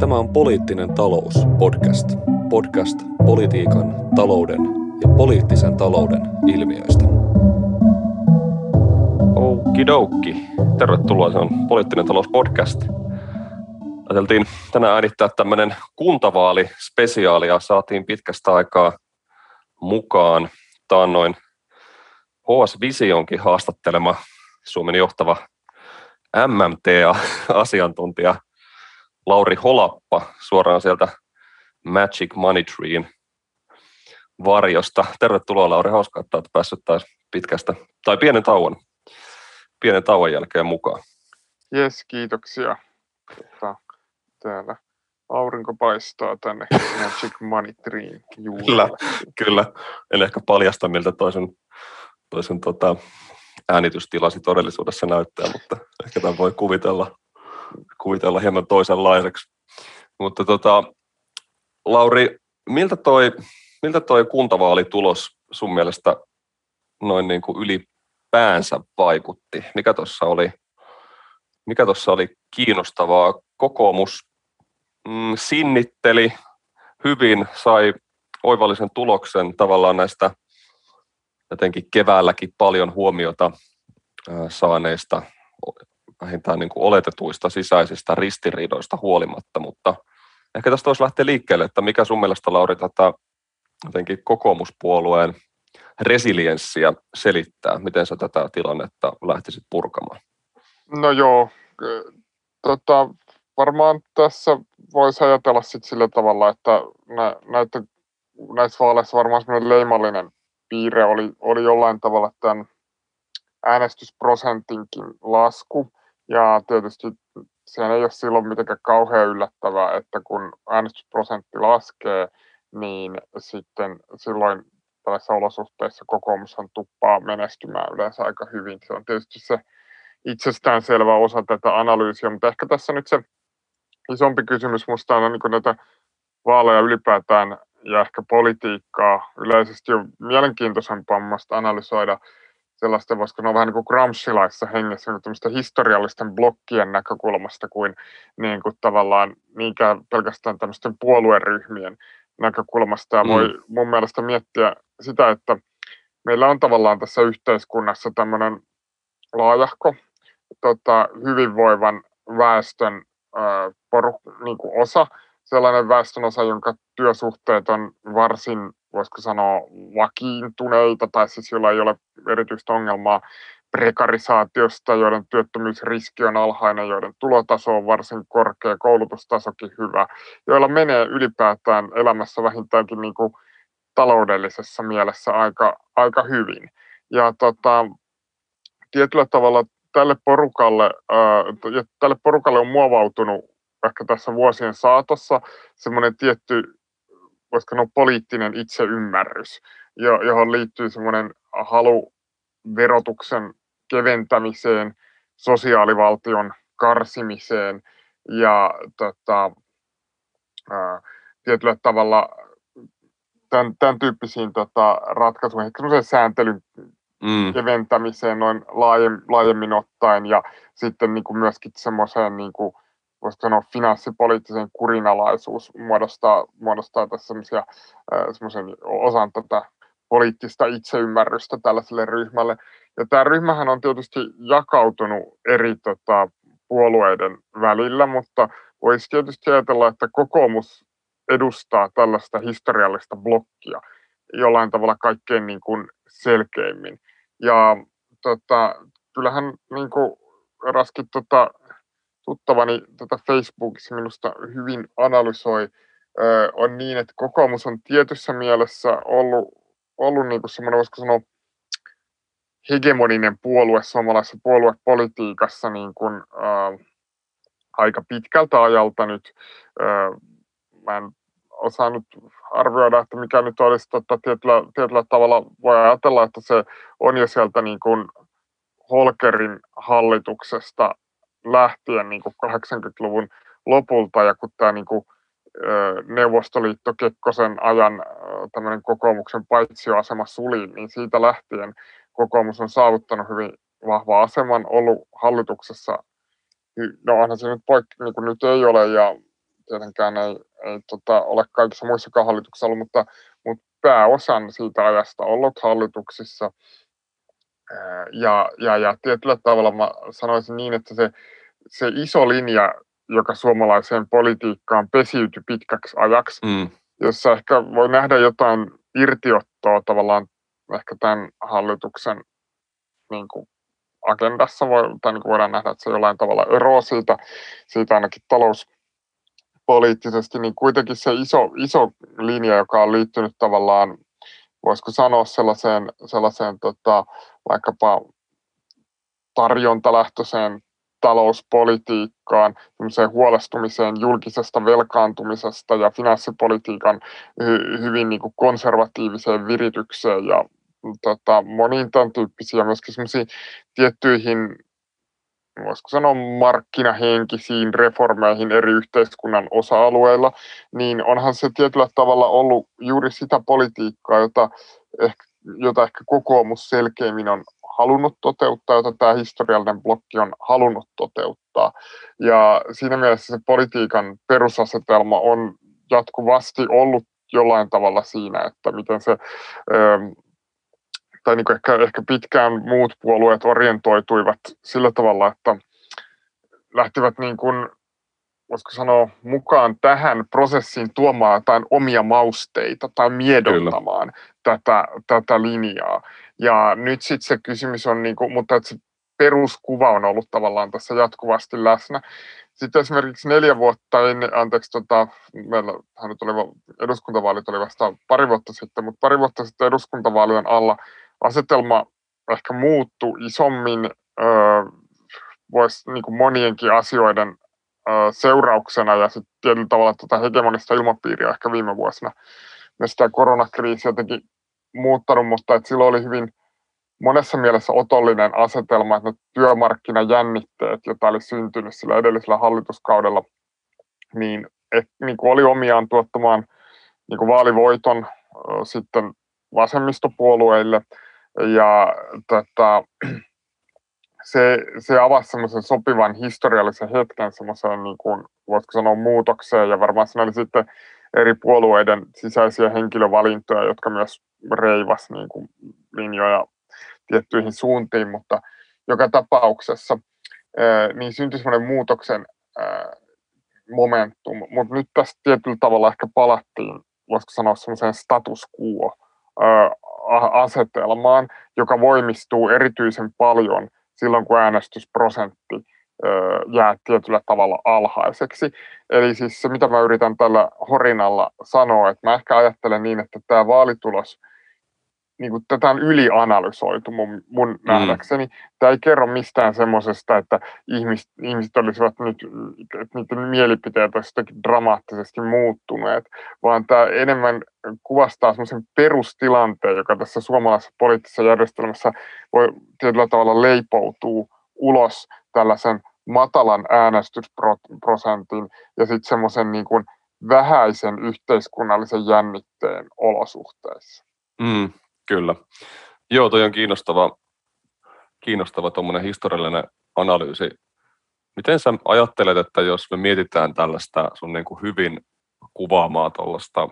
Tämä on Poliittinen talous podcast. Podcast politiikan, talouden ja poliittisen talouden ilmiöistä. Okidoki. Tervetuloa, se on Poliittinen talous podcast. Ajateltiin tänään äänittää tämmöinen kuntavaali-spesiaali ja saatiin pitkästä aikaa mukaan taannoin HS Visionkin haastattelema Suomen johtava MMT-asiantuntija Lauri Holappa suoraan sieltä Magic Money Treen varjosta. Tervetuloa Lauri, hauska, että olet päässyt taas pitkästä, tai pienen tauon, pienen tauon jälkeen mukaan. Jes, kiitoksia. Tota, täällä aurinko paistaa tänne Magic Money Treen Kyllä, kyllä. En ehkä paljasta, miltä toisen, toisen tota, äänitystilasi todellisuudessa näyttää, mutta ehkä tämä voi kuvitella, kuvitella hieman toisenlaiseksi. Mutta tota, Lauri, miltä toi, miltä toi kuntavaalitulos sun mielestä noin niin kuin ylipäänsä vaikutti? Mikä tuossa oli, mikä oli kiinnostavaa? Kokoomus mm, sinnitteli hyvin, sai oivallisen tuloksen tavallaan näistä jotenkin keväälläkin paljon huomiota saaneista vähintään niin kuin oletetuista sisäisistä ristiriidoista huolimatta, mutta ehkä tästä voisi lähteä liikkeelle, että mikä sun mielestä Lauri tätä jotenkin kokoomuspuolueen resilienssiä selittää, miten sä tätä tilannetta lähtisit purkamaan? No joo, tota, varmaan tässä voisi ajatella sit sillä tavalla, että nä, näitä, näissä vaaleissa varmaan semmoinen leimallinen piirre oli, oli jollain tavalla tämän äänestysprosentinkin lasku. Ja tietysti se ei ole silloin mitenkään kauhean yllättävää, että kun äänestysprosentti laskee, niin sitten silloin tällaisissa olosuhteissa kokoomushan tuppaa menestymään yleensä aika hyvin. Se on tietysti se itsestäänselvä osa tätä analyysiä, mutta ehkä tässä nyt se isompi kysymys minusta on niin näitä vaaleja ylipäätään ja ehkä politiikkaa yleisesti on mielenkiintoisempaa analysoida sellaista, voisiko sanoa vähän niin kuin Gramscilaissa hengessä, niin historiallisten blokkien näkökulmasta kuin, niin kuin tavallaan niinkään pelkästään tämmöisten puolueryhmien näkökulmasta. Ja voi mm. mun mielestä miettiä sitä, että meillä on tavallaan tässä yhteiskunnassa tämmöinen laajahko tota, hyvinvoivan väestön ö, poru, niin kuin osa, sellainen väestönosa, jonka työsuhteet on varsin, voisiko sanoa, vakiintuneita, tai siis jolla ei ole erityistä ongelmaa prekarisaatiosta, joiden työttömyysriski on alhainen, joiden tulotaso on varsin korkea, koulutustasokin hyvä, joilla menee ylipäätään elämässä vähintäänkin niin kuin taloudellisessa mielessä aika, aika hyvin. Ja tota, tietyllä tavalla tälle porukalle, ää, tälle porukalle on muovautunut ehkä tässä vuosien saatossa semmoinen tietty, voisiko sanoa poliittinen itseymmärrys, johon liittyy semmoinen halu verotuksen keventämiseen, sosiaalivaltion karsimiseen ja tota, ää, tietyllä tavalla tämän, tämän tyyppisiin tota, ratkaisuihin, ehkä sääntelyn mm. keventämiseen noin laajemmin, laajemmin ottaen ja sitten niin kuin myöskin semmoiseen niin kuin, voisiko sanoa finanssipoliittisen kurinalaisuus muodostaa, muodostaa tässä semmoisen osan tätä poliittista itseymmärrystä tällaiselle ryhmälle. Ja tämä ryhmähän on tietysti jakautunut eri tota, puolueiden välillä, mutta voisi tietysti ajatella, että kokoomus edustaa tällaista historiallista blokkia jollain tavalla kaikkein niin kuin selkeimmin. Ja tota, kyllähän niin kuin Raski tota, tuttavani tätä Facebookissa minusta hyvin analysoi, on niin, että kokoomus on tietyssä mielessä ollut, ollut niin semmoinen, voisiko sanoa, hegemoninen puolue suomalaisessa puoluepolitiikassa niin kuin, äh, aika pitkältä ajalta nyt. Äh, mä en osaa nyt arvioida, että mikä nyt olisi tota, tietyllä, tietyllä tavalla, voi ajatella, että se on jo sieltä niin kuin Holkerin hallituksesta lähtien niin kuin 80-luvun lopulta ja kun tämä niin kuin, Neuvostoliitto Kekkosen ajan tämmöinen kokoomuksen paitsioasema suli, niin siitä lähtien kokoomus on saavuttanut hyvin vahva aseman, ollut hallituksessa, no onhan se nyt poikki, niin kuin nyt ei ole, ja tietenkään ei, ei tota, ole kaikissa muissakaan hallituksissa ollut, mutta, mutta pääosan siitä ajasta ollut hallituksissa. Ja, ja, ja tietyllä tavalla mä sanoisin niin, että se, se iso linja, joka suomalaiseen politiikkaan pesiytyi pitkäksi ajaksi, mm. jossa ehkä voi nähdä jotain irtiottoa tavallaan ehkä tämän hallituksen niin kuin agendassa, voi, tai niin kuin voidaan nähdä, että se jollain tavalla eroaa siitä, siitä ainakin talouspoliittisesti, niin kuitenkin se iso, iso linja, joka on liittynyt tavallaan, voisiko sanoa sellaiseen, sellaiseen tota, vaikkapa tarjontalähtöiseen talouspolitiikkaan, huolestumiseen julkisesta velkaantumisesta ja finanssipolitiikan hy- hyvin niin kuin konservatiiviseen viritykseen ja tota, moniin tämän tyyppisiä myöskin tiettyihin voisiko sanoa markkinahenkisiin reformeihin eri yhteiskunnan osa-alueilla, niin onhan se tietyllä tavalla ollut juuri sitä politiikkaa, jota ehkä, jota ehkä kokoomus selkeimmin on halunnut toteuttaa, jota tämä historiallinen blokki on halunnut toteuttaa. Ja siinä mielessä se politiikan perusasetelma on jatkuvasti ollut jollain tavalla siinä, että miten se, ähm, tai niin ehkä, ehkä pitkään muut puolueet orientoituivat sillä tavalla, että lähtivät niin kuin, voisiko sanoa, mukaan tähän prosessiin tuomaan jotain omia mausteita tai miedottamaan tätä, tätä linjaa. Ja nyt sitten se kysymys on, niin kuin, mutta että se peruskuva on ollut tavallaan tässä jatkuvasti läsnä. Sitten esimerkiksi neljä vuotta ennen, anteeksi, tota, meillä nyt oli, eduskuntavaalit oli vasta pari vuotta sitten, mutta pari vuotta sitten eduskuntavaalien alla asetelma ehkä muuttu isommin öö, vois, niin monienkin asioiden seurauksena ja sitten tietyllä tavalla tota hegemonista ilmapiiriä ehkä viime vuosina. Myös tämä koronakriisi jotenkin muuttanut, mutta että silloin oli hyvin monessa mielessä otollinen asetelma, että ne työmarkkinajännitteet, joita oli syntynyt sillä edellisellä hallituskaudella, niin, et, niin kuin oli omiaan tuottamaan niin kuin vaalivoiton sitten vasemmistopuolueille. Ja tätä, se, se avasi semmoisen sopivan historiallisen hetken semmoiseen, niin kuin, voisiko sanoa, muutokseen. Ja varmaan siinä oli sitten eri puolueiden sisäisiä henkilövalintoja, jotka myös reivas niin kuin linjoja tiettyihin suuntiin, mutta joka tapauksessa niin syntyi semmoinen muutoksen momentum, mutta nyt tässä tietyllä tavalla ehkä palattiin, voisiko sanoa semmoiseen status quo asetelmaan, joka voimistuu erityisen paljon silloin, kun äänestysprosentti jää tietyllä tavalla alhaiseksi. Eli siis se, mitä mä yritän tällä horinalla sanoa, että mä ehkä ajattelen niin, että tämä vaalitulos, niin kuin tätä on ylianalysoitu mun, mun mm. nähdäkseni. Tämä ei kerro mistään semmoisesta, että ihmiset, ihmiset olisivat nyt, että niiden mielipiteet olisivat dramaattisesti muuttuneet, vaan tämä enemmän kuvastaa semmoisen perustilanteen, joka tässä suomalaisessa poliittisessa järjestelmässä voi tietyllä tavalla leipoutuu ulos tällaisen matalan äänestysprosentin ja sitten semmoisen niin kuin vähäisen yhteiskunnallisen jännitteen olosuhteissa. Mm, kyllä. Joo, toi on kiinnostava, kiinnostava tuommoinen historiallinen analyysi. Miten sä ajattelet, että jos me mietitään tällaista sun niin kuin hyvin kuvaamaa tuollaista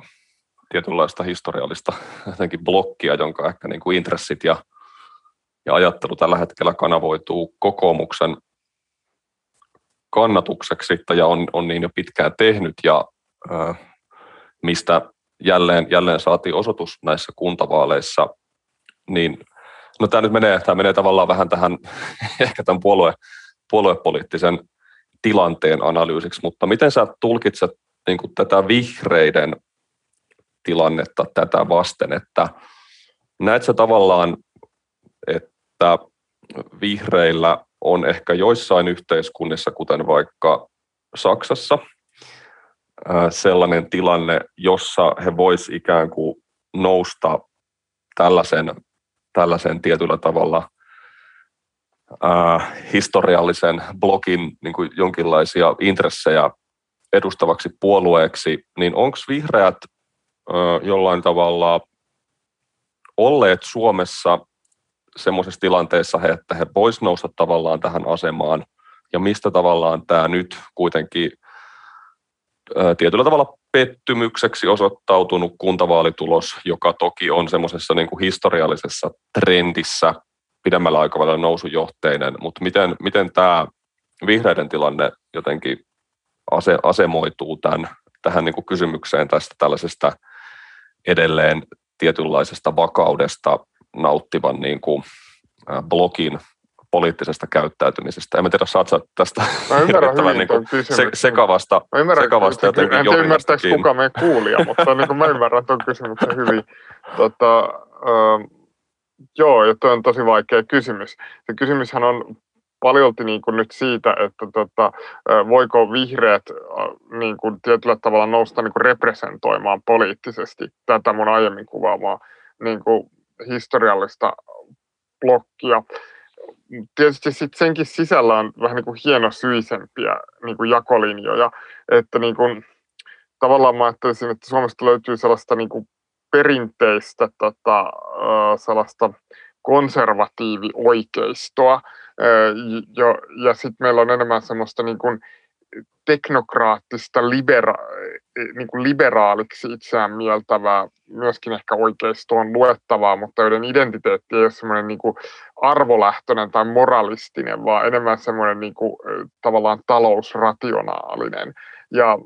tietynlaista historiallista jotenkin blokkia, jonka ehkä niin kuin intressit ja, ja ajattelu tällä hetkellä kanavoituu kokoomuksen kannatukseksi ja on, on niin jo pitkään tehnyt ja ö, mistä jälleen, jälleen saatiin osoitus näissä kuntavaaleissa, niin no tämä nyt menee, tämä menee tavallaan vähän tähän ehkä tämän puolue, puoluepoliittisen tilanteen analyysiksi, mutta miten sä tulkitset niin kuin tätä vihreiden tilannetta tätä vasten, että näet sä tavallaan, että vihreillä on ehkä joissain yhteiskunnissa, kuten vaikka Saksassa, sellainen tilanne, jossa he vois ikään kuin nousta tällaisen, tällaisen tietyllä tavalla historiallisen blokin niin kuin jonkinlaisia intressejä edustavaksi puolueeksi, niin onko vihreät jollain tavalla olleet Suomessa semmoisessa tilanteessa, että he vois nousta tavallaan tähän asemaan, ja mistä tavallaan tämä nyt kuitenkin tietyllä tavalla pettymykseksi osoittautunut kuntavaalitulos, joka toki on semmoisessa niin kuin historiallisessa trendissä pidemmällä aikavälillä nousujohteinen, mutta miten, miten tämä vihreiden tilanne jotenkin ase, asemoituu tämän, tähän niin kuin kysymykseen tästä tällaisesta edelleen tietynlaisesta vakaudesta nauttivan niin kuin, blogin poliittisesta käyttäytymisestä. En tiedä, saat sä tästä hirvittävän niin se, sekavasta, mä ymmärrän, sekavasta jotenkin En tiedä ymmärtääkö kuka meidän kuulija, mutta niin kuin mä ymmärrän tuon kysymyksen hyvin. Tota, äh, joo, ja tuo on tosi vaikea kysymys. Se kysymyshän on paljolti niin kuin nyt siitä, että tota, voiko vihreät niin kuin tietyllä tavalla nousta niin kuin representoimaan poliittisesti tätä mun aiemmin kuvaamaa niin kuin historiallista blokkia tietysti sit senkin sisällä on vähän niin kuin hienosyisempiä niin kuin jakolinjoja, että niin kuin, tavallaan mä ajattelisin, että Suomesta löytyy sellaista niin kuin perinteistä tota, sellaista konservatiivioikeistoa, ja, ja sitten meillä on enemmän semmoista niin kuin teknokraattista libera- niin kuin liberaaliksi itseään mieltävää, myöskin ehkä oikeistoon luettavaa, mutta joiden identiteetti ei ole semmoinen niin kuin arvolähtöinen tai moralistinen, vaan enemmän semmoinen niin kuin, tavallaan talousrationaalinen. Ja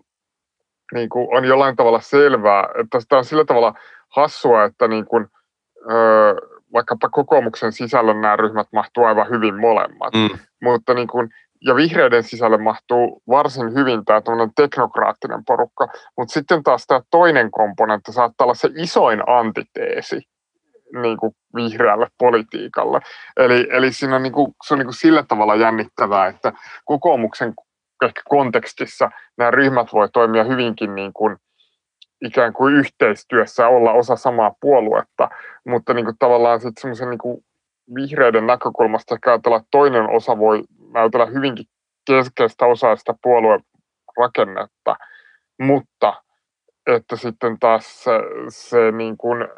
niin kuin on jollain tavalla selvää, että tämä on sillä tavalla hassua, että niin kuin, öö, vaikkapa kokoomuksen sisällä nämä ryhmät mahtuu aivan hyvin molemmat, mm. mutta niin kuin ja vihreiden sisälle mahtuu varsin hyvin tämä teknokraattinen porukka, mutta sitten taas tämä toinen komponentti saattaa olla se isoin antiteesi niin kuin vihreälle politiikalle. Eli, eli siinä on, niin kuin, se on niin kuin sillä tavalla jännittävää, että kokoomuksen ehkä kontekstissa nämä ryhmät voi toimia hyvinkin niin kuin, ikään kuin yhteistyössä olla osa samaa puoluetta, mutta niin kuin tavallaan sitten semmoisen niin vihreiden näkökulmasta ehkä ajatella, että toinen osa voi näytellä hyvinkin keskeistä osaa sitä puoluerakennetta, mutta että sitten taas se, se niin kuin,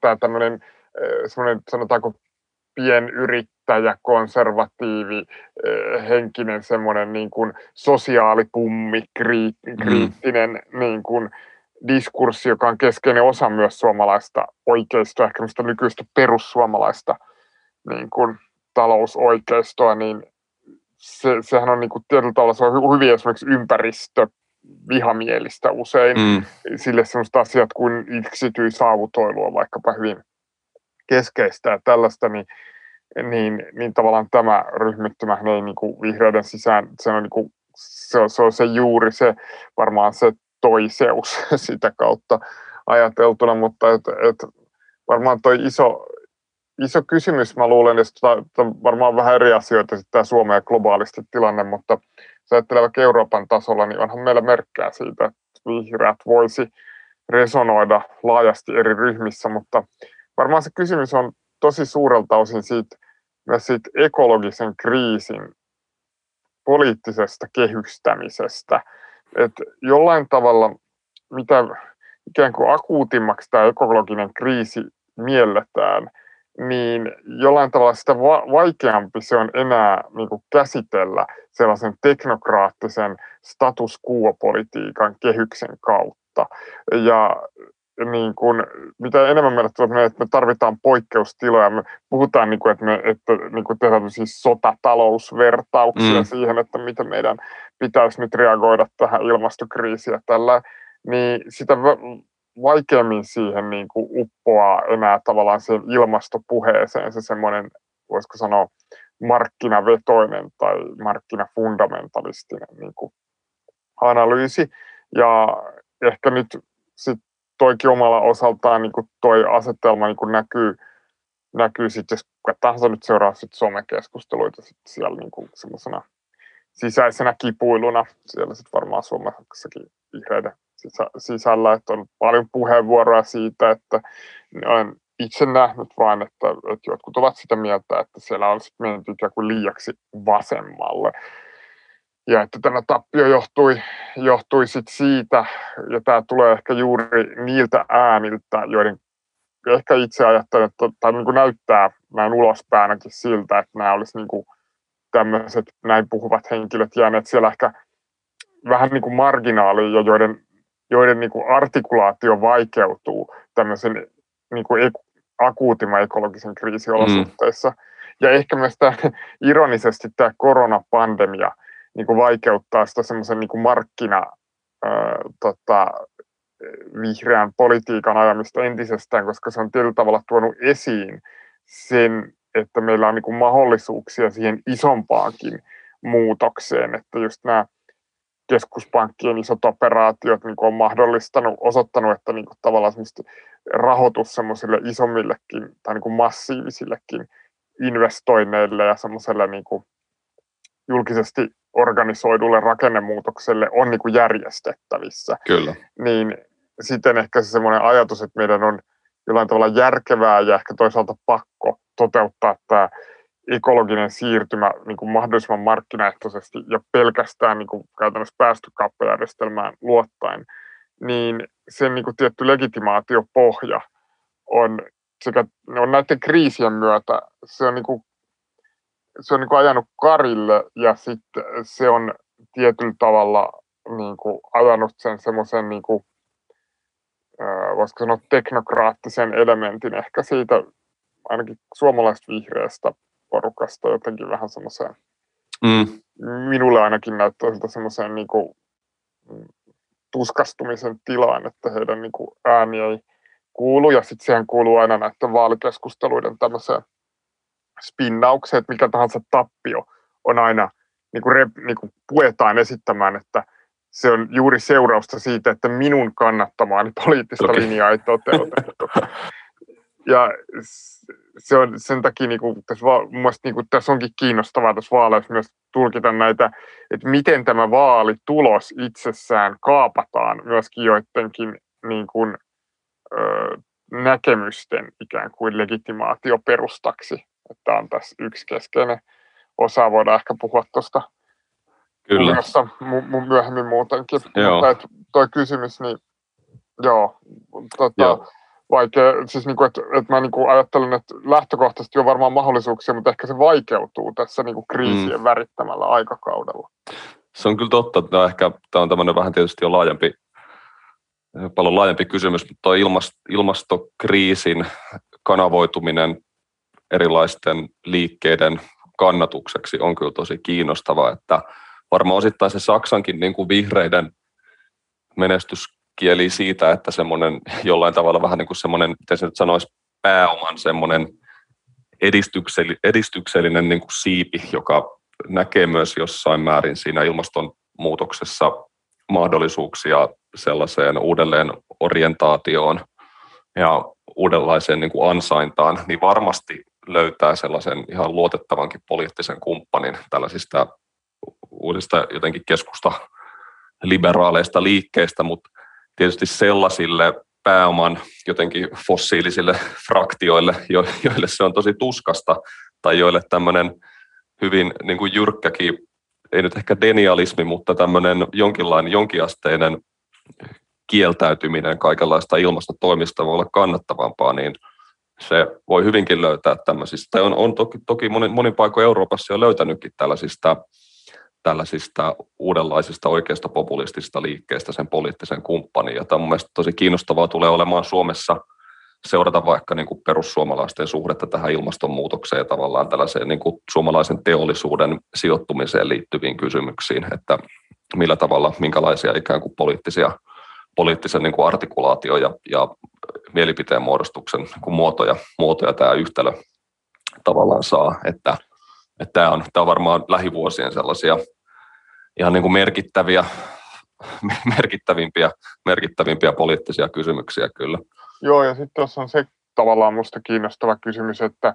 tämä tämmöinen semmoinen sanotaanko pienyrittäjä, konservatiivi, henkinen semmoinen niin kuin sosiaalipummi, mm. kriittinen mm. niin kuin diskurssi, joka on keskeinen osa myös suomalaista oikeistoa, ehkä nykyistä perussuomalaista niin kuin talousoikeistoa, niin se, sehän on niin kuin tietyllä tavalla se on hyvin esimerkiksi ympäristö vihamielistä usein. Mm. Sille sellaiset asiat kuin yksityisautoilu on vaikkapa hyvin keskeistä ja tällaista, niin, niin, niin tavallaan tämä ryhmittymä ei niin kuin vihreiden sisään, se on, niin kuin, se, on, se on se juuri se varmaan se toiseus sitä kautta ajateltuna, mutta et, et varmaan toi iso, iso kysymys, mä luulen, että varmaan vähän eri asioita sitten tämä Suomen ja globaalisti tilanne, mutta jos ajattelee vaikka Euroopan tasolla, niin onhan meillä merkkää siitä, että vihreät voisi resonoida laajasti eri ryhmissä, mutta varmaan se kysymys on tosi suurelta osin siitä, myös siitä ekologisen kriisin poliittisesta kehystämisestä. Että jollain tavalla, mitä ikään kuin akuutimmaksi tämä ekologinen kriisi mielletään – niin jollain tavalla sitä vaikeampi se on enää niin kuin käsitellä sellaisen teknokraattisen status quo-politiikan kehyksen kautta. Ja niin kuin, mitä enemmän meille tulee, että me tarvitaan poikkeustiloja, me puhutaan, niin kuin, että, me, että niin kuin tehdään siis sotatalousvertauksia mm. siihen, että miten meidän pitäisi nyt reagoida tähän ilmastokriisiin ja tällä, niin sitä vaikeammin siihen niin kuin uppoaa enää tavallaan siihen ilmastopuheeseen se semmoinen, voisiko sanoa, markkinavetoinen tai markkinafundamentalistinen niin kuin analyysi. Ja ehkä nyt sit toikin omalla osaltaan niin kuin toi asetelma niin kuin näkyy, näkyy sitten, jos kuka tahansa nyt seuraa sit somekeskusteluita sit siellä niin kuin semmoisena sisäisenä kipuiluna. Siellä sitten varmaan Suomessakin vihreiden sisällä, että on paljon puheenvuoroja siitä, että olen itse nähnyt vain, että, että jotkut ovat sitä mieltä, että siellä on sitten menty ikään kuin liiaksi vasemmalle. Ja että tämä tappio johtui, johtui sit siitä, ja tämä tulee ehkä juuri niiltä ääniltä, joiden ehkä itse ajattelen, että, tai niin kuin näyttää näin ulospäänäkin siltä, että nämä olisi niin kuin tämmöiset näin puhuvat henkilöt jääneet siellä ehkä vähän niin kuin marginaaliin joiden, joiden niin kuin artikulaatio vaikeutuu tämmöisen niin kuin akuutimman ekologisen kriisiolosuhteissa. Mm. Ja ehkä myös tämä, ironisesti tämä koronapandemia niin kuin vaikeuttaa sitä semmoisen niin markkina, ää, tota, vihreän politiikan ajamista entisestään, koska se on tietyllä tavalla tuonut esiin sen, että meillä on niin kuin mahdollisuuksia siihen isompaankin muutokseen, että just nämä keskuspankkien isot operaatiot niin kuin on mahdollistanut, osoittanut, että niin kuin tavallaan rahoitus semmoisille isommillekin tai niin kuin massiivisillekin investoinneille ja semmoiselle niin kuin julkisesti organisoidulle rakennemuutokselle on niin kuin järjestettävissä. Kyllä. Niin siten ehkä se semmoinen ajatus, että meidän on jollain tavalla järkevää ja ehkä toisaalta pakko toteuttaa tämä ekologinen siirtymä niin kuin mahdollisimman markkinaehtoisesti ja pelkästään niin kuin käytännössä päästökauppajärjestelmään luottaen, niin sen niin kuin tietty legitimaatiopohja on sekä on näiden kriisien myötä, se on, niin kuin, se on niin kuin ajanut karille ja sitten se on tietyllä tavalla niin kuin ajanut sen semmoisen niin kuin, voisiko sanoa teknokraattisen elementin ehkä siitä ainakin suomalaisesta vihreästä porukasta jotenkin vähän semmoiseen, mm. minulle ainakin näyttää siltä semmoiseen niin kuin, mm, tuskastumisen tilaan, että heidän niin kuin, ääni ei kuulu, ja sitten siihen kuuluu aina näiden vaalikeskusteluiden tämmöiseen spinnaukseen, että mikä tahansa tappio on aina, niin kuin, rep, niin kuin puetaan esittämään, että se on juuri seurausta siitä, että minun kannattamaani poliittista okay. linjaa ei toteutettu. Ja se on sen takia niin kuin, tässä, va- niin kuin, tässä onkin kiinnostavaa tässä vaaleissa myös tulkita näitä, että miten tämä vaalitulos itsessään kaapataan myöskin joidenkin niin kuin, ö, näkemysten ikään kuin legitimaatioperustaksi. Että on tässä yksi keskeinen osa, voidaan ehkä puhua tuosta Kyllä. mu- myöhemmin muutenkin. Joo. Mutta toi kysymys, niin joo, tota, joo vaikea, siis niin kuin, että, että mä niin kuin ajattelen, että lähtökohtaisesti on varmaan mahdollisuuksia, mutta ehkä se vaikeutuu tässä niin kuin kriisien mm. värittämällä aikakaudella. Se on kyllä totta, että tämä, ehkä, tämä on tämmöinen vähän tietysti jo laajempi, paljon laajempi kysymys, mutta tuo ilmastokriisin kanavoituminen erilaisten liikkeiden kannatukseksi on kyllä tosi kiinnostava, että varmaan osittain se Saksankin niin kuin vihreiden menestys kieli siitä, että semmoinen jollain tavalla vähän niin kuin semmoinen, miten se nyt sanoisi, pääoman semmoinen edistyksellinen, edistyksellinen niin kuin siipi, joka näkee myös jossain määrin siinä ilmastonmuutoksessa mahdollisuuksia sellaiseen uudelleen orientaatioon ja uudenlaiseen niin kuin ansaintaan, niin varmasti löytää sellaisen ihan luotettavankin poliittisen kumppanin tällaisista uudista jotenkin keskusta liberaaleista liikkeistä, mutta tietysti sellaisille pääoman jotenkin fossiilisille fraktioille, joille se on tosi tuskasta, tai joille tämmöinen hyvin niin kuin jyrkkäkin, ei nyt ehkä denialismi, mutta tämmöinen jonkinlainen, jonkiasteinen kieltäytyminen kaikenlaista ilmastotoimista voi olla kannattavampaa, niin se voi hyvinkin löytää tämmöisistä, tai on, on toki, toki monin, monin paikoin Euroopassa jo löytänytkin tällaisista tällaisista uudenlaisista oikeista populistista liikkeistä sen poliittisen kumppanin. Ja tämä on mun mielestä tosi kiinnostavaa tulee olemaan Suomessa seurata vaikka niin kuin perussuomalaisten suhdetta tähän ilmastonmuutokseen ja tavallaan tällaiseen niin kuin suomalaisen teollisuuden sijoittumiseen liittyviin kysymyksiin, että millä tavalla, minkälaisia ikään kuin poliittisia, poliittisen niin kuin artikulaatio ja, ja mielipiteen muodostuksen niin kuin muotoja, muotoja tämä yhtälö tavallaan saa, että, että tämä on, tämä on varmaan lähivuosien sellaisia ihan niin kuin merkittäviä, merkittävimpiä, merkittävimpiä poliittisia kysymyksiä kyllä. Joo, ja sitten tuossa on se tavallaan minusta kiinnostava kysymys, että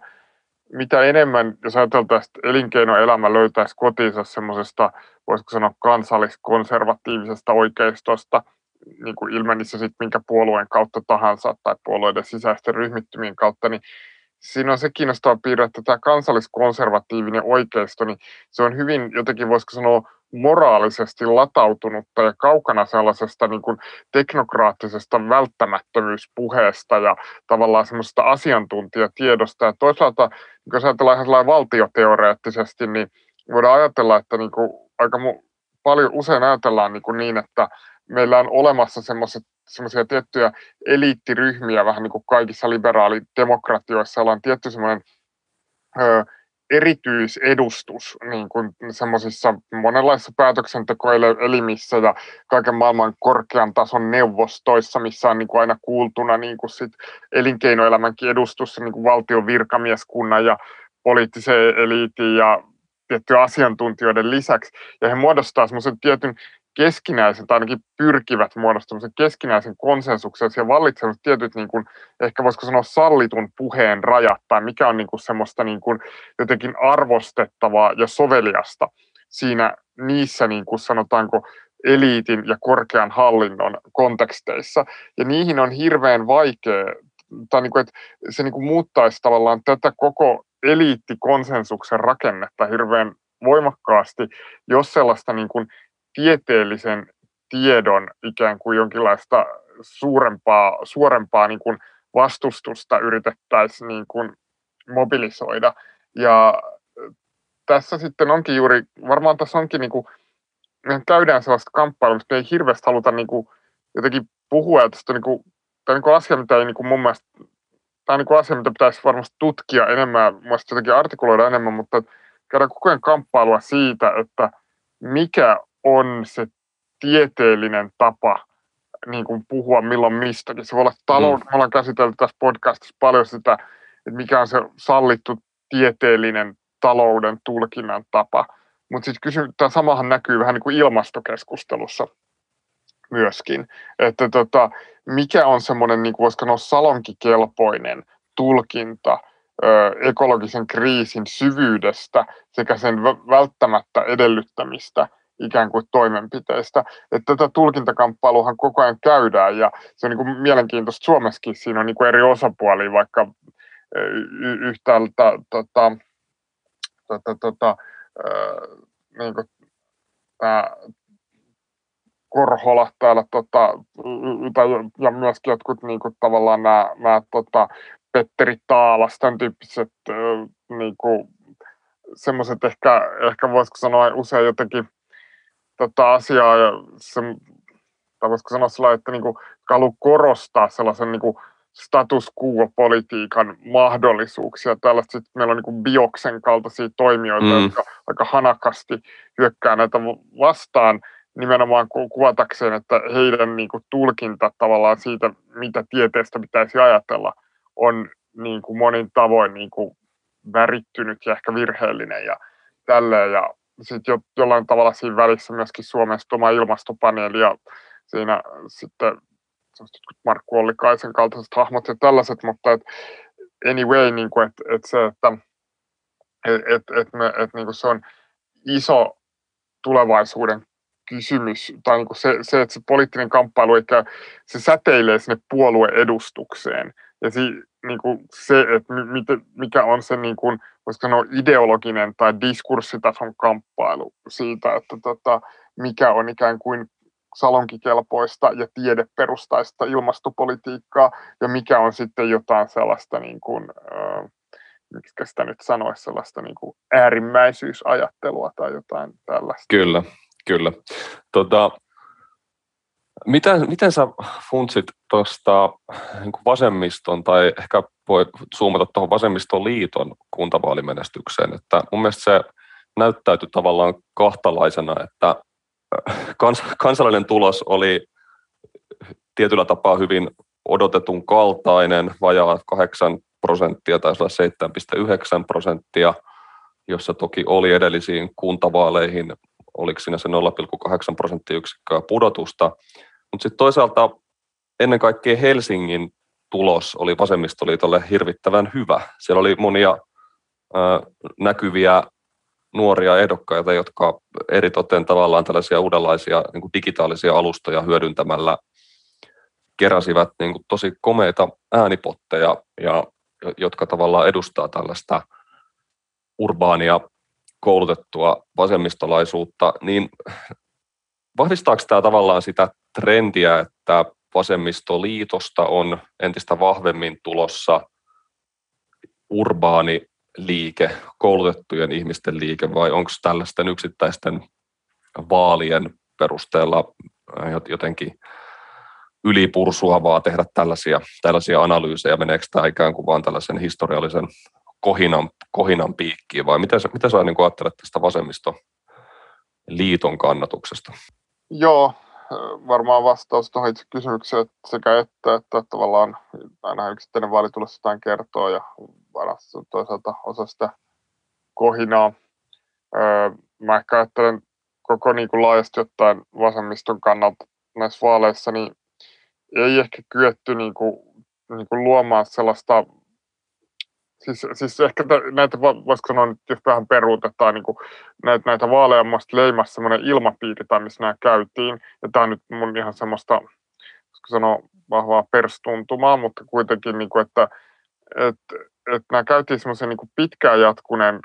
mitä enemmän, jos ajatellaan, että elinkeinoelämä löytäisi kotiinsa semmoisesta, voisiko sanoa kansalliskonservatiivisesta oikeistosta, niin kuin ilmenisi sitten minkä puolueen kautta tahansa tai puolueiden sisäisten ryhmittymien kautta, niin siinä on se kiinnostava piirre, että tämä kansalliskonservatiivinen oikeisto, niin se on hyvin jotenkin, voisiko sanoa, moraalisesti latautunutta ja kaukana sellaisesta niin kuin teknokraattisesta välttämättömyyspuheesta ja tavallaan semmoisesta asiantuntijatiedosta. Ja toisaalta, niin jos ajatellaan ihan valtioteoreettisesti, niin voidaan ajatella, että niin kuin aika mu- paljon usein ajatellaan niin, kuin niin että meillä on olemassa semmoisia tiettyjä eliittiryhmiä, vähän niin kuin kaikissa liberaalidemokratioissa, on tietty semmoinen erityisedustus niin kuin semmoisissa monenlaisissa päätöksentekoelimissä ja kaiken maailman korkean tason neuvostoissa, missä on niin kuin aina kuultuna niin kuin sit elinkeinoelämänkin edustus niin kuin valtion virkamieskunnan ja poliittisen eliitin ja tiettyjen asiantuntijoiden lisäksi. Ja he muodostaa semmoisen tietyn keskinäisen, tai ainakin pyrkivät muodostamaan keskinäisen konsensuksen ja vallitsevat tietyt, niin kuin, ehkä voisiko sanoa sallitun puheen rajat, tai mikä on niin kuin semmoista niin kuin, jotenkin arvostettavaa ja soveliasta siinä niissä, niin kuin sanotaanko, eliitin ja korkean hallinnon konteksteissa. Ja niihin on hirveän vaikea, tai niin kuin, että se niin kuin muuttaisi tavallaan tätä koko eliittikonsensuksen rakennetta hirveän voimakkaasti, jos sellaista niin kuin tieteellisen tiedon ikään kuin jonkinlaista suurempaa, suurempaa niin kuin vastustusta yritettäisiin niin kuin mobilisoida. Ja tässä sitten onkin juuri, varmaan tässä onkin, niin kuin, me käydään sellaista kamppailua, mutta me ei hirveästi haluta niin kuin, jotenkin puhua tästä niin kuin, tämä niin kuin asia, mitä ei niin kuin mun mielestä, tämä on niin kuin asia, mitä pitäisi varmasti tutkia enemmän, mielestäni jotenkin artikuloida enemmän, mutta käydään koko ajan kamppailua siitä, että mikä on se tieteellinen tapa niin kuin puhua milloin mistäkin. Se voi olla talous, mm. me ollaan käsitelty tässä podcastissa paljon sitä, että mikä on se sallittu tieteellinen talouden tulkinnan tapa. Mutta sitten kysy, tämä samahan näkyy vähän niin kuin ilmastokeskustelussa myöskin, että tota, mikä on semmoinen, niin kuin voisiko sanoa, salonkikelpoinen tulkinta ö, ekologisen kriisin syvyydestä sekä sen välttämättä edellyttämistä ikään kuin toimenpiteistä. Että tätä tulkintakamppailuhan koko ajan käydään ja se on niin kuin mielenkiintoista Suomessakin. Siinä on niin kuin eri osapuolia, vaikka yhtäältä tota, tota, tota, niin kuin tämä Korhola täällä, tota, ja myöskin jotkut niin kuin, tavallaan nämä, nämä tota, Petteri Taalas, tämän tyyppiset niin kuin, semmoiset ehkä, ehkä voisiko sanoa usein jotenkin tota asiaa ja se, tai voisiko sanoa sillä, että niin kuin, haluaa korostaa sellaisen niin kuin status quo-politiikan mahdollisuuksia. Tällaista sit meillä on niin kuin bioksen kaltaisia toimijoita, mm. jotka aika hanakasti hyökkää näitä vastaan nimenomaan kuvatakseen, että heidän niin kuin, tulkinta tavallaan siitä, mitä tieteestä pitäisi ajatella, on niin kuin, monin tavoin niin kuin, värittynyt ja ehkä virheellinen ja tälleen. Ja sitten jo, jollain tavalla siinä välissä myöskin Suomesta oma ilmastopaneeli ja siinä sitten Markku Ollikaisen kaltaiset hahmot ja tällaiset, mutta et anyway, niin kuin, että et se, että et, et, et me, et, niin kuin se on iso tulevaisuuden kysymys, tai niin kuin se, se, että se poliittinen kamppailu, eikä se säteilee sinne puolueedustukseen, ja si, niin kuin se, että mikä on se niin kuin, sanoa ideologinen tai diskurssitason kamppailu siitä, että tota, mikä on ikään kuin salonkikelpoista ja tiedeperustaista ilmastopolitiikkaa ja mikä on sitten jotain sellaista, niin kuin, äh, miksi sitä nyt sanoisi, sellaista niin kuin äärimmäisyysajattelua tai jotain tällaista. Kyllä, kyllä. Tota, Miten, miten sä funtsit tuosta niin vasemmiston, tai ehkä voi zoomata tuohon vasemmiston liiton kuntavaalimenestykseen, että mun mielestä se näyttäytyi tavallaan kahtalaisena, että äh, kans, kansallinen tulos oli tietyllä tapaa hyvin odotetun kaltainen, vajaa 8 prosenttia, tai 7,9 prosenttia, jossa toki oli edellisiin kuntavaaleihin, oliko siinä se 0,8 prosenttiyksikköä pudotusta, mutta sitten toisaalta ennen kaikkea Helsingin tulos oli vasemmistoliitolle hirvittävän hyvä. Siellä oli monia ö, näkyviä nuoria ehdokkaita, jotka eritoten tavallaan tällaisia uudenlaisia niin kuin digitaalisia alustoja hyödyntämällä keräsivät niin kuin tosi komeita äänipotteja, ja, jotka tavallaan edustaa tällaista urbaania koulutettua vasemmistolaisuutta, niin vahvistaako tämä tavallaan sitä trendiä, että vasemmistoliitosta on entistä vahvemmin tulossa urbaani liike, koulutettujen ihmisten liike, vai onko tällaisten yksittäisten vaalien perusteella jotenkin ylipursuavaa tehdä tällaisia, tällaisia analyysejä, meneekö tämä ikään kuin vaan tällaisen historiallisen kohinan, kohinan piikkiin, vai mitä mitä sä niin ajattelet tästä vasemmistoliiton kannatuksesta? Joo, varmaan vastaus tuohon itse kysymykseen että sekä että, että tavallaan aina yksittäinen vaalitulos jotain kertoo ja varmasti toisaalta osa sitä kohinaa. Mä ehkä ajattelen koko niin kuin laajasti ottaen vasemmiston kannalta näissä vaaleissa, niin ei ehkä kyetty niin kuin, niin kuin luomaan sellaista Siis, siis ehkä näitä, voisiko sanoa, että jos vähän peruutetaan niin näitä, näitä vaaleja leimassa semmoinen ilmapiiri, tai missä nämä käytiin, ja tämä on nyt mun ihan semmoista, voisiko sanoa, vahvaa perstuntumaa, mutta kuitenkin, niin kuin, että, että, että nämä käytiin semmoisen niin pitkään jatkuneen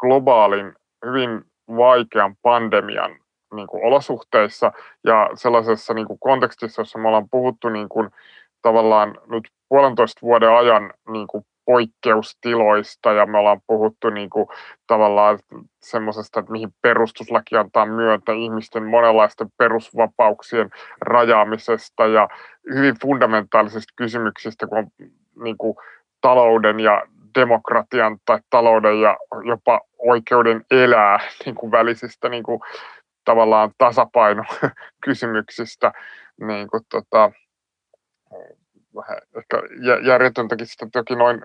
globaalin, hyvin vaikean pandemian niin kuin olosuhteissa. Ja sellaisessa niin kuin kontekstissa, jossa me ollaan puhuttu niin kuin, tavallaan nyt puolentoista vuoden ajan niin kuin poikkeustiloista ja me ollaan puhuttu niin kuin, tavallaan semmoisesta, että mihin perustuslaki antaa myötä ihmisten monenlaisten perusvapauksien rajaamisesta ja hyvin fundamentaalisista kysymyksistä, kun on niin kuin, talouden ja demokratian tai talouden ja jopa oikeuden elää niin kuin välisistä niin kuin, tavallaan tasapainokysymyksistä, niin kuin, tota, vähän ehkä järjetöntäkin sitten toki noin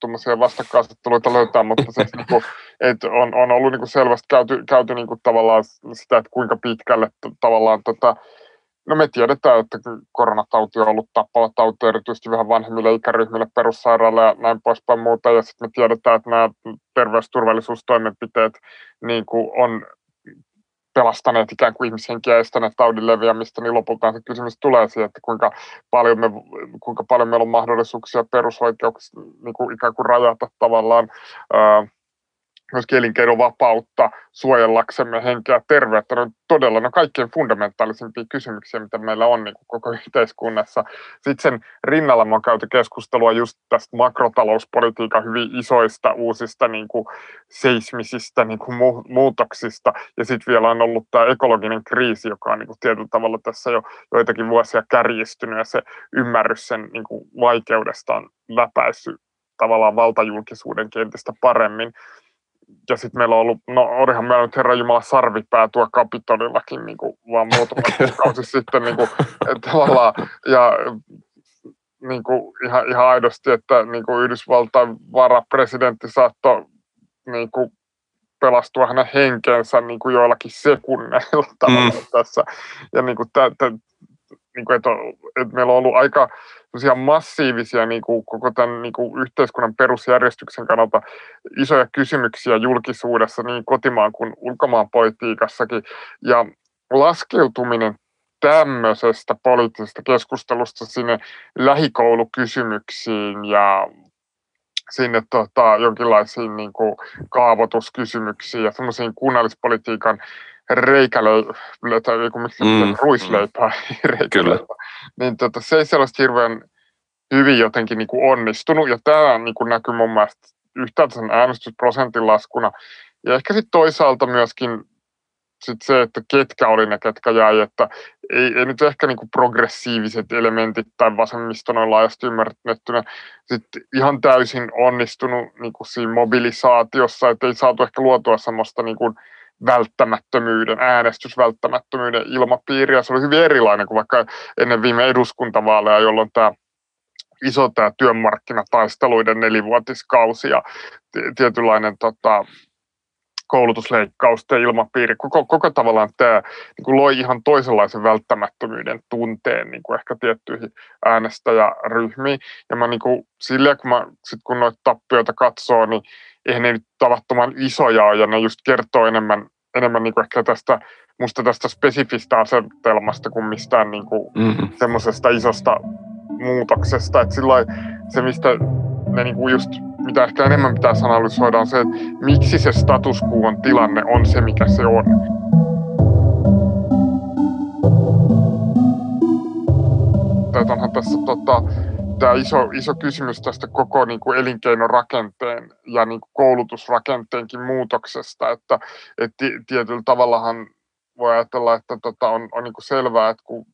tuommoisia vastakkainasetteluita löytää, mutta se, niin kuin, että on, on ollut niin kuin selvästi käyty, käyty niin kuin tavallaan sitä, että kuinka pitkälle tavallaan tota, No me tiedetään, että koronatauti on ollut tappava tauti erityisesti vähän vanhemmille ikäryhmille perussairailla ja näin poispäin muuta. Ja sitten me tiedetään, että nämä terveysturvallisuustoimenpiteet niin kuin on pelastaneet ikään kuin ihmishenkiä ja estäneet taudin leviämistä, niin lopulta se kysymys tulee siihen, että kuinka paljon, me, kuinka paljon meillä on mahdollisuuksia perusoikeuksia niin kuin ikään kuin rajata tavallaan ää, myöskin elinkeinovapautta suojellaksemme henkeä ja terveyttä. Ne on todella ne kaikkein fundamentaalisimpia kysymyksiä, mitä meillä on niin kuin koko yhteiskunnassa. Sitten sen rinnalla on käyty keskustelua just tästä makrotalouspolitiikan hyvin isoista uusista niin kuin seismisistä niin kuin mu- muutoksista. Ja sitten vielä on ollut tämä ekologinen kriisi, joka on niin kuin tietyllä tavalla tässä jo joitakin vuosia kärjistynyt ja se ymmärrys sen niin kuin vaikeudesta on läpäissyt tavallaan valtajulkisuuden entistä paremmin ja sitten meillä on ollut, no olihan meillä nyt Herra Jumala sarvipää tuo Kapitolillakin niin kuin, vaan muutama kuukausi sitten niin kuin, että tavallaan, ja niin kuin, ihan, ihan aidosti, että niin kuin Yhdysvaltain varapresidentti saattoi niin kuin, pelastua hänen henkensä niin kuin joillakin sekunneilla mm. tässä. Ja niin kuin, tä, tä, niin kuin, että, että meillä on ollut aika massiivisia niin kuin, koko tämän niin kuin, yhteiskunnan perusjärjestyksen kannalta isoja kysymyksiä julkisuudessa niin kotimaan kuin ulkomaan politiikassakin. Ja laskeutuminen tämmöisestä poliittisesta keskustelusta sinne lähikoulukysymyksiin ja sinne tota, jonkinlaisiin niin kuin, kaavoituskysymyksiin ja semmoisiin kunnallispolitiikan reikäleipää, tai joku miksi mm, ruisleipää, mm. Kyllä. niin tota, se ei sellaista hirveän hyvin jotenkin niin kuin onnistunut, ja tämä niin kuin näkyy mun mielestä yhtäältä sen äänestysprosentin laskuna, ja ehkä sitten toisaalta myöskin sit se, että ketkä oli ne, ketkä jäi, että ei, ei nyt ehkä niinku progressiiviset elementit tai vasemmisto noin laajasti ymmärrettynä sitten ihan täysin onnistunut niinku siinä mobilisaatiossa, että ei saatu ehkä luotua semmoista niinku, välttämättömyyden, äänestysvälttämättömyyden ilmapiiriä. Se oli hyvin erilainen kuin vaikka ennen viime eduskuntavaaleja, jolloin tämä iso tämä työmarkkinataisteluiden nelivuotiskausi ja tietynlainen tota, koulutusleikkausten ilmapiiri, koko, koko tavallaan tämä niin kuin loi ihan toisenlaisen välttämättömyyden tunteen niin kuin ehkä tiettyihin äänestäjäryhmiin. Ja mä niin kuin, sillä kun, mä, sit kun noita tappioita katsoo, niin eihän ne nyt tavattoman isoja ole, ja ne just kertoo enemmän, enemmän niin kuin ehkä tästä, musta tästä spesifistä asetelmasta kuin mistään niin kuin mm-hmm. semmoisesta isosta muutoksesta. Että silloin se, mistä ne niin kuin just, mitä ehkä enemmän pitää analysoida, on se, että miksi se status quo tilanne on se, mikä se on. Että onhan tässä tota, tämä iso, iso kysymys tästä koko niin kuin elinkeinorakenteen ja niin kuin koulutusrakenteenkin muutoksesta, että, että tietyllä tavallahan voi ajatella, että tota, on, on niin kuin selvää, että kun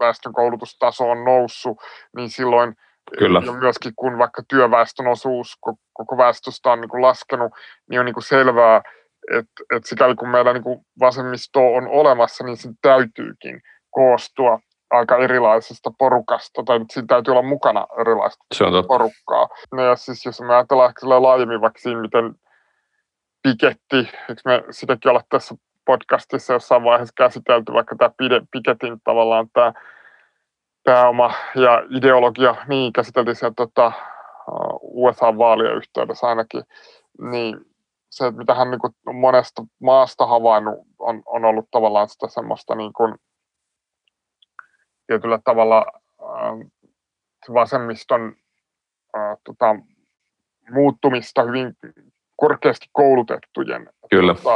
väestön koulutustaso on noussut, niin silloin Kyllä. ja myöskin kun vaikka työväestön osuus koko väestöstä on niin kuin laskenut, niin on niin kuin selvää, että, että sikäli kun meillä niin kuin vasemmisto on olemassa, niin se täytyykin koostua aika erilaisesta porukasta, tai siinä täytyy olla mukana erilaista Se on totta. porukkaa. No ja siis jos me ajatellaan ehkä laajemmin vaikka siinä, miten Piketti, eikö me sitäkin olla tässä podcastissa jossain vaiheessa käsitelty, vaikka tämä Piketin tavallaan tämä pääoma ja ideologia, niin käsiteltiin siellä tota, USA-vaalien yhteydessä ainakin, niin se, mitä hän niin kuin monesta maasta havainnut, on, on ollut tavallaan sitä semmoista niin kuin, tietyllä tavalla äh, vasemmiston äh, tota, muuttumista hyvin korkeasti koulutettujen Kyllä. Tota,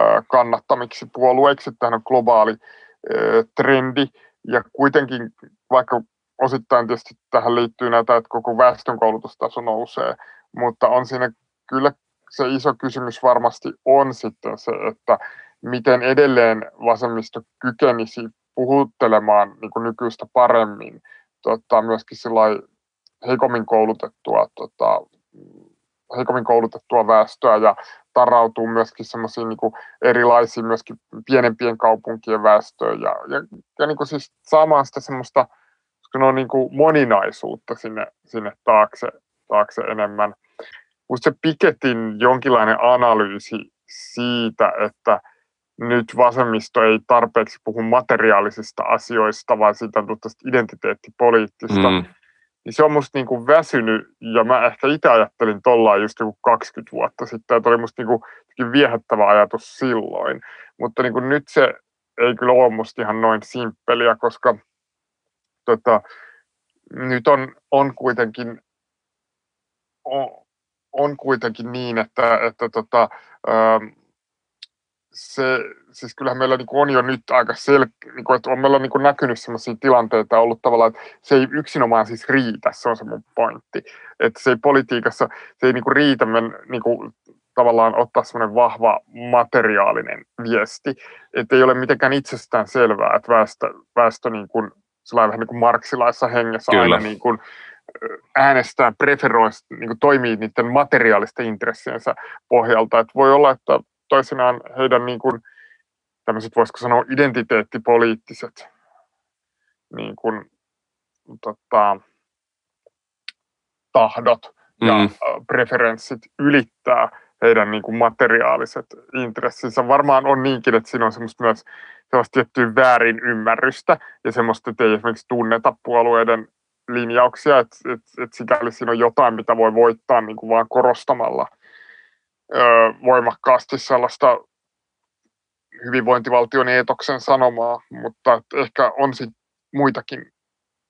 äh, kannattamiksi puolueiksi. Tähän on globaali äh, trendi ja kuitenkin vaikka osittain tietysti tähän liittyy näitä, että koko väestön koulutustaso nousee, mutta on siinä kyllä se iso kysymys varmasti on sitten se, että miten edelleen vasemmisto kykenisi puhuttelemaan niin kuin nykyistä paremmin tota, myöskin heikommin koulutettua, tota, heikommin koulutettua väestöä ja tarautuu myöskin semmoisiin niin erilaisiin myöskin pienempien kaupunkien väestöön ja, ja, ja niin kuin siis saamaan sitä semmoista on niin kuin moninaisuutta sinne, sinne taakse, taakse enemmän. Musta se Piketin jonkinlainen analyysi siitä, että nyt vasemmisto ei tarpeeksi puhu materiaalisista asioista, vaan siitä on identiteettipoliittista, mm. niin se on musta niin kuin väsynyt, ja mä ehkä itse ajattelin tollaan just joku 20 vuotta sitten, että oli musta niin kuin viehättävä ajatus silloin, mutta niin kuin nyt se ei kyllä ole musta ihan noin simppeliä, koska tota, nyt on, on kuitenkin on, on kuitenkin niin, että, että tota, ähm, se, siis kyllähän meillä niin on jo nyt aika selkeä, niin kuin, että on meillä niin kuin näkynyt sellaisia tilanteita ollut tavallaan, että se ei yksinomaan siis riitä, se on se mun pointti. Että se ei politiikassa, se ei niin kuin riitä men, niin kuin, tavallaan ottaa semmoinen vahva materiaalinen viesti, että ei ole mitenkään itsestään selvää, että väestö, väestö niin kuin sellainen vähän niin kuin marksilaisessa hengessä Kyllä. aina niin kuin äänestää, preferoi, niin kuin toimii niiden materiaalisten intressiensä pohjalta. Että voi olla, että toisinaan heidän niin kuin, tämmöiset, voisiko sanoa, identiteettipoliittiset niin kuin, tota, tahdot ja mm. preferenssit ylittää heidän niin kuin materiaaliset intressinsä. Varmaan on niinkin, että siinä on semmoista myös sellaista tiettyä väärin ymmärrystä ja semmoista, että ei esimerkiksi tunneta puolueiden linjauksia, että, että, että sikäli siinä on jotain, mitä voi voittaa niin kuin vaan korostamalla voimakkaasti sellaista hyvinvointivaltion eetoksen sanomaa, mutta ehkä on sit muitakin,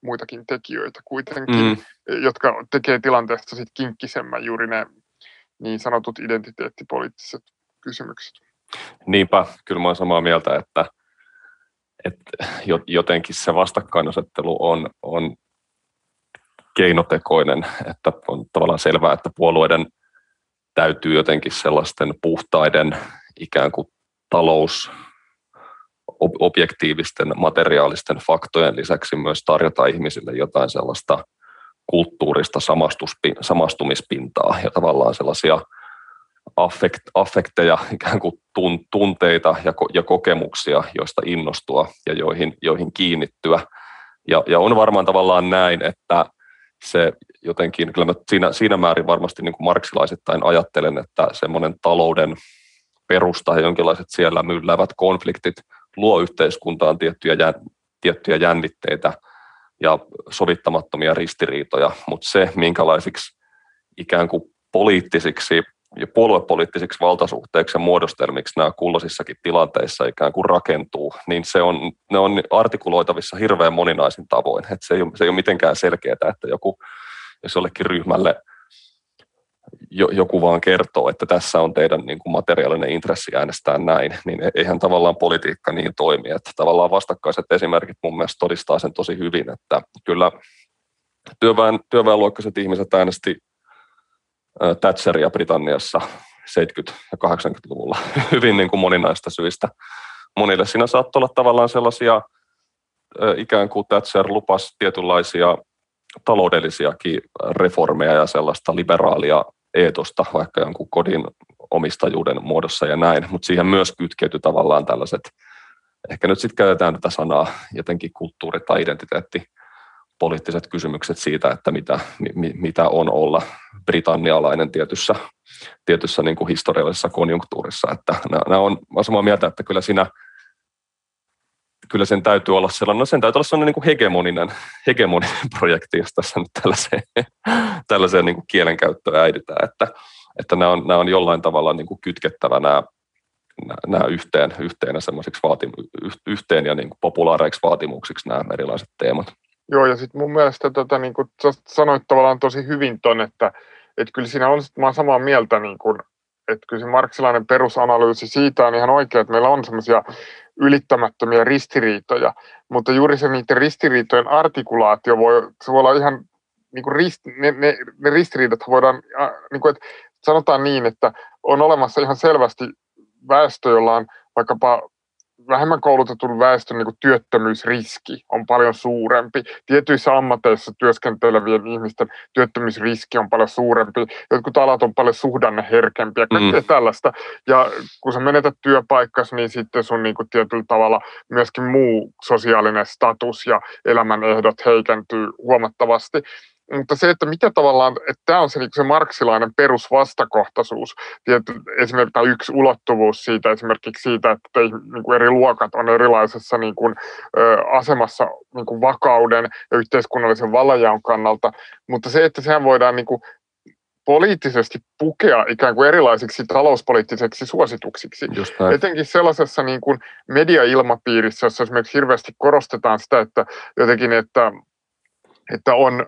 muitakin tekijöitä kuitenkin, mm. jotka tekee tilanteesta sit kinkkisemmän juuri ne niin sanotut identiteettipoliittiset kysymykset. Niinpä, kyllä mä olen samaa mieltä, että että jotenkin se vastakkainasettelu on, on keinotekoinen, että on tavallaan selvää, että puolueiden täytyy jotenkin sellaisten puhtaiden ikään kuin talous, objektiivisten materiaalisten faktojen lisäksi myös tarjota ihmisille jotain sellaista kulttuurista samastumispintaa ja tavallaan sellaisia affekt, affekteja, ikään kuin tun, tunteita ja, ja kokemuksia, joista innostua ja joihin, joihin kiinnittyä. Ja, ja on varmaan tavallaan näin, että se jotenkin, kyllä mä siinä, siinä määrin varmasti niin kuin marksilaisittain ajattelen, että semmoinen talouden perusta ja jonkinlaiset siellä mylläävät konfliktit luo yhteiskuntaan tiettyjä, jän, tiettyjä jännitteitä ja sovittamattomia ristiriitoja, mutta se, minkälaisiksi ikään kuin poliittisiksi ja puoluepoliittisiksi valtasuhteiksi ja muodostelmiksi nämä kulloisissakin tilanteissa ikään kuin rakentuu, niin se on, ne on artikuloitavissa hirveän moninaisin tavoin. Että se, ei ole, se ei ole mitenkään selkeää, että joku, jos jollekin ryhmälle jo, joku vaan kertoo, että tässä on teidän niin kuin materiaalinen intressi äänestää näin, niin e-, eihän tavallaan politiikka niin toimi. Että tavallaan vastakkaiset esimerkit mun mielestä todistaa sen tosi hyvin, että kyllä työväen, työväenluokkaiset ihmiset äänesti Thatcheria Britanniassa 70- ja 80-luvulla hyvin niin kuin moninaista syistä. monille siinä saattoi olla tavallaan sellaisia ikään kuin Thatcher lupas tietynlaisia taloudellisiakin reformeja ja sellaista liberaalia eetosta vaikka jonkun kodin omistajuuden muodossa ja näin, mutta siihen myös kytkeytyi tavallaan tällaiset, ehkä nyt sitten käytetään tätä sanaa jotenkin kulttuuri tai identiteetti, poliittiset kysymykset siitä, että mitä, mi, mitä on olla britannialainen tietyssä, tietyssä niin kuin historiallisessa konjunktuurissa. Että nämä on, mä samaa mieltä, että kyllä siinä kyllä sen täytyy olla sellainen, no sen täytyy olla sellainen niin kuin hegemoninen, hegemoninen projekti, jos tässä nyt tällaiseen, tällaiseen niin kuin kielenkäyttöön äiditään, että, että nämä, on, nämä on jollain tavalla niin kuin kytkettävä nämä, nämä yhteen, yhteen, semmoisiksi vaatim, yhteen ja niin kuin populaareiksi vaatimuksiksi nämä erilaiset teemat. Joo, ja sitten mun mielestä tota, niin kuin sanoit tavallaan tosi hyvin ton, että, että kyllä siinä on, mä olen samaa mieltä, niin kuin, että kyllä se marksilainen perusanalyysi siitä on ihan oikea, että meillä on semmoisia ylittämättömiä ristiriitoja, mutta juuri se niiden ristiriitojen artikulaatio voi, se voi olla ihan niin kuin rist, ne, ne, ne ristiriidat voidaan, niin kuin, että sanotaan niin, että on olemassa ihan selvästi väestö, jolla on vaikkapa vähemmän koulutetun väestön niin kuin työttömyysriski on paljon suurempi. Tietyissä ammateissa työskentelevien ihmisten työttömyysriski on paljon suurempi. Jotkut alat on paljon suhdanneherkempiä, kaikkea mm. tällaista. Ja kun sä menetät työpaikkasi, niin sitten sun niin kuin tietyllä tavalla myöskin muu sosiaalinen status ja elämän ehdot heikentyy huomattavasti mutta se, että mitä tavallaan, että tämä on se, niin se marksilainen perusvastakohtaisuus, esimerkiksi yksi ulottuvuus siitä esimerkiksi siitä, että te, niin kuin eri luokat on erilaisessa niin kuin, ö, asemassa niin kuin vakauden ja yhteiskunnallisen vallanjaon kannalta, mutta se, että sehän voidaan niin kuin, poliittisesti pukea ikään kuin erilaisiksi talouspoliittiseksi suosituksiksi. Etenkin sellaisessa niin kuin mediailmapiirissä, jossa esimerkiksi hirveästi korostetaan sitä, että jotenkin, että, että on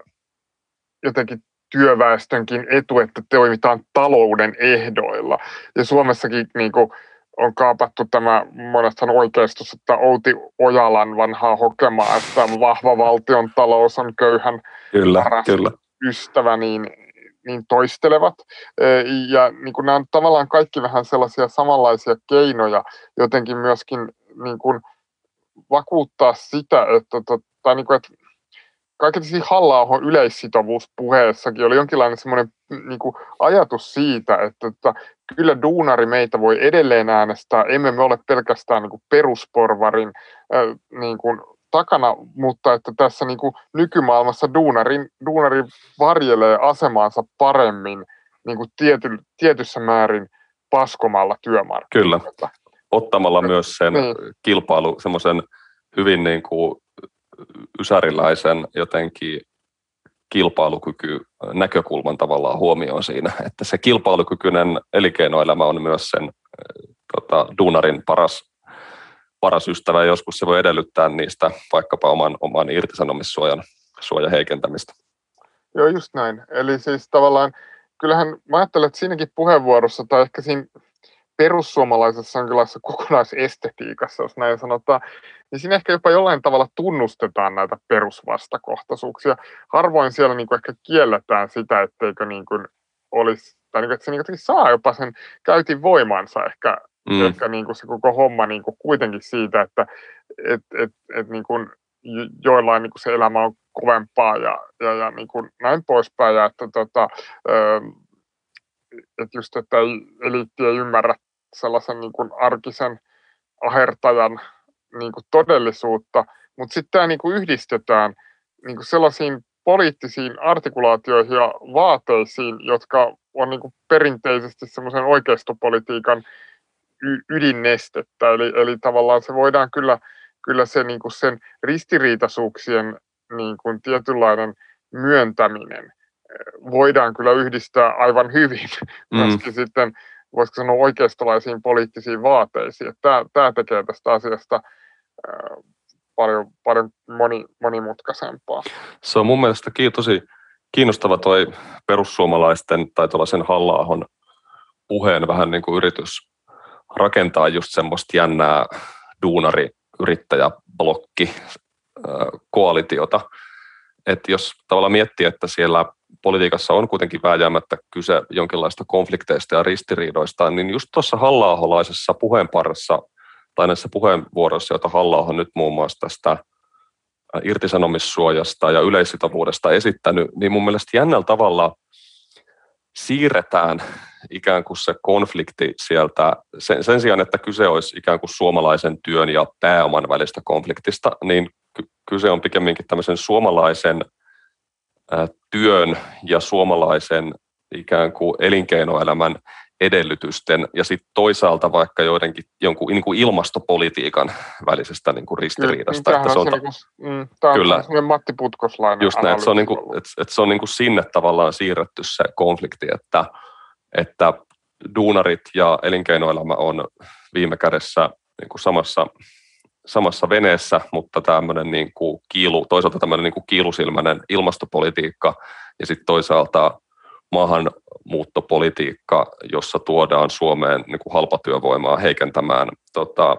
jotenkin työväestönkin etu, että toimitaan talouden ehdoilla. Ja Suomessakin niin kuin, on kaapattu tämä monesta oikeistossa, että Outi Ojalan vanhaa hokemaa, että vahva valtion talous on köyhän kyllä, kyllä. ystävä, niin, niin toistelevat. E, ja niin kuin nämä on tavallaan kaikki vähän sellaisia samanlaisia keinoja jotenkin myöskin niin kuin vakuuttaa sitä, että, tai niin kuin, että kaiketi halla yleissitovuuspuheessakin oli jonkinlainen semmoinen niin kuin ajatus siitä, että, että kyllä duunari meitä voi edelleen äänestää, emme me ole pelkästään niin kuin perusporvarin äh, niin kuin takana, mutta että tässä niin kuin nykymaailmassa duunarin, duunari varjelee asemaansa paremmin niin kuin tiety, tietyssä määrin paskomalla työmarkkinoilla. Kyllä, ottamalla myös sen niin. kilpailu, semmoisen hyvin niin kuin ysäriläisen jotenkin kilpailukyky näkökulman tavallaan huomioon siinä, että se kilpailukykyinen elinkeinoelämä on myös sen tota, duunarin paras, paras ystävä joskus se voi edellyttää niistä vaikkapa oman, oman irtisanomissuojan suojan heikentämistä. Joo, just näin. Eli siis tavallaan, kyllähän mä ajattelen, että siinäkin puheenvuorossa tai ehkä siinä perussuomalaisessa jonkinlaisessa kokonaisestetiikassa, jos näin sanotaan, niin siinä ehkä jopa jollain tavalla tunnustetaan näitä perusvastakohtaisuuksia. Harvoin siellä niin kuin ehkä kielletään sitä, etteikö niin kuin olisi, tai niin kuin, että se niin kuin saa jopa sen käytin voimansa ehkä, mm. ehkä niin kuin se koko homma niin kuin kuitenkin siitä, että et, et, et niin kuin joillain niin kuin se elämä on kovempaa ja, ja, ja niin kuin näin poispäin, ja että tota, että just, että eliitti ei ymmärrä sellaisen niin kuin arkisen ahertajan niin kuin todellisuutta, mutta sitten tämä niin kuin yhdistetään niin kuin sellaisiin poliittisiin artikulaatioihin ja vaateisiin, jotka on niin kuin perinteisesti semmoisen oikeistopolitiikan y- ydinnestettä. Eli, eli tavallaan se voidaan kyllä, kyllä se, niin kuin sen ristiriitaisuuksien niin kuin tietynlainen myöntäminen eh, voidaan kyllä yhdistää aivan hyvin mm. myöskin sitten voisiko sanoa oikeistolaisiin poliittisiin vaateisiin. Tämä, tämä tekee tästä asiasta paljon, paljon moni, monimutkaisempaa. Se on mun mielestä tosi kiinnostava toi perussuomalaisten tai tuollaisen halla puheen vähän niin kuin yritys rakentaa just semmoista jännää duunari yrittäjäblokki koalitiota. Että jos tavallaan miettii, että siellä politiikassa on kuitenkin vääjäämättä kyse jonkinlaista konflikteista ja ristiriidoista, niin just tuossa halla puheenparassa tai näissä puheenvuoroissa, joita halla nyt muun muassa tästä irtisanomissuojasta ja yleissitovuudesta esittänyt, niin mun mielestä jännällä tavalla siirretään ikään kuin se konflikti sieltä, sen, sen sijaan, että kyse olisi ikään kuin suomalaisen työn ja pääoman välistä konfliktista, niin kyse on pikemminkin tämmöisen suomalaisen työn ja suomalaisen ikään kuin elinkeinoelämän edellytysten ja sitten toisaalta vaikka joidenkin jonkun niin kuin ilmastopolitiikan välisestä niin kuin ristiriidasta. Että se on, niin kuin, mm, tämä kyllä, on Matti Putkoslainen Just näin, että se on, niin kuin, että, että se on niin kuin sinne tavallaan siirretty se konflikti, että, että duunarit ja elinkeinoelämä on viime kädessä niin kuin samassa, samassa veneessä, mutta tämmöinen niin kuin kiilu, toisaalta tämmöinen niin kuin kiilusilmäinen ilmastopolitiikka ja sitten toisaalta maahanmuuttopolitiikka, jossa tuodaan Suomeen niin kuin halpatyövoimaa heikentämään tota,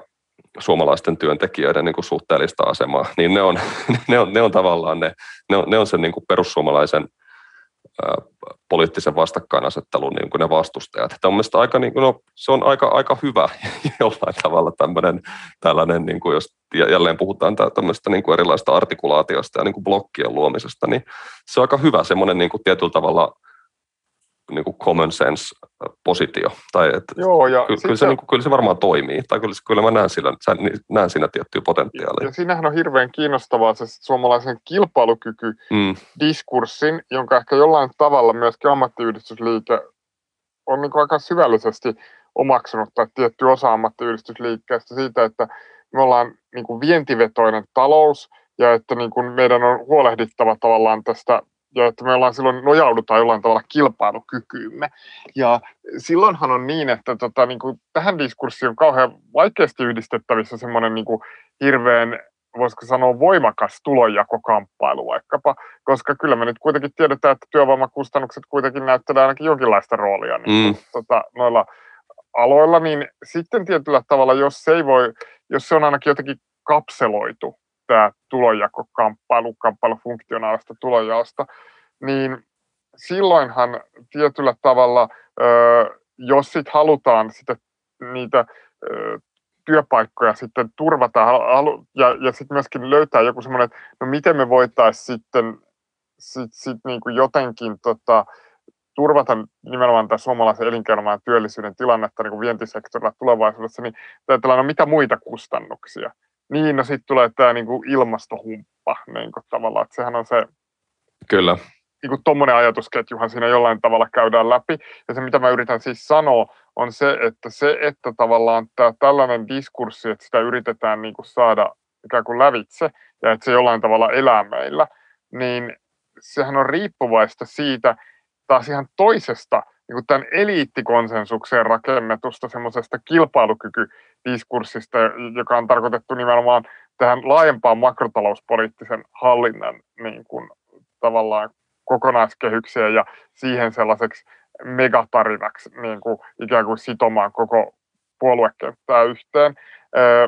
suomalaisten työntekijöiden niin kuin suhteellista asemaa, niin ne on, ne on, ne on tavallaan ne, ne on, ne on sen niin kuin perussuomalaisen poliittisen vastakkainasettelun niin kuin ne vastustajat. Tämä on aika, niin kuin, no, se on aika, aika hyvä jollain tavalla tämmöinen, tällainen, niin kuin jos jälleen puhutaan tämmöistä niin kuin erilaista artikulaatiosta ja niin kuin blokkien luomisesta, niin se on aika hyvä semmoinen niin kuin tietyllä tavalla niin kuin common sense-positio. Tai et, Joo, ja ky- kyllä, se, niin kuin, kyllä se varmaan toimii, tai kyllä, kyllä mä näen, sillä, näen siinä tiettyä potentiaalia. Ja siinähän on hirveän kiinnostavaa se suomalaisen kilpailukyky mm. jonka ehkä jollain tavalla myöskin ammattiyhdistysliike on niin kuin aika syvällisesti omaksunut, tai tietty osa ammattiyhdistysliikkeestä siitä, että me ollaan niin kuin vientivetoinen talous, ja että niin kuin meidän on huolehdittava tavallaan tästä ja että me ollaan silloin nojaudutaan jollain tavalla kilpailukykyymme. Ja silloinhan on niin, että tota, niin kuin tähän diskurssiin on kauhean vaikeasti yhdistettävissä semmoinen niin hirveän voisiko sanoa voimakas tulonjakokamppailu vaikkapa, koska kyllä me nyt kuitenkin tiedetään, että työvoimakustannukset kuitenkin näyttelee ainakin jonkinlaista roolia niin, mm. tota, noilla aloilla, niin sitten tietyllä tavalla, jos se ei voi, jos se on ainakin jotenkin kapseloitu, tämä tulonjakokamppailu, kamppailu funktionaalista tulonjaosta, niin silloinhan tietyllä tavalla, jos sit halutaan sitä, niitä työpaikkoja sitten turvata ja, ja sitten myöskin löytää joku semmoinen, että no miten me voitaisiin sitten sit, sit niin kuin jotenkin tota, turvata nimenomaan tätä suomalaisen elinkeinomaan työllisyyden tilannetta niin kuin vientisektorilla tulevaisuudessa, niin ajatellaan, no mitä muita kustannuksia. Niin, no sitten tulee tämä niinku ilmastohumppa niinku tavallaan, että sehän on se... Kyllä. Niinku tuommoinen ajatusketjuhan siinä jollain tavalla käydään läpi. Ja se, mitä mä yritän siis sanoa, on se, että se, että tavallaan tämä tällainen diskurssi, että sitä yritetään niinku saada ikään kuin lävitse, ja että se jollain tavalla elää meillä, niin sehän on riippuvaista siitä taas ihan toisesta niin tämän eliittikonsensukseen rakennetusta semmoisesta kilpailukykydiskurssista, joka on tarkoitettu nimenomaan tähän laajempaan makrotalouspoliittisen hallinnan niin kuin, tavallaan kokonaiskehykseen ja siihen sellaiseksi megatarinaksi niin kuin, ikään kuin sitomaan koko puoluekenttää yhteen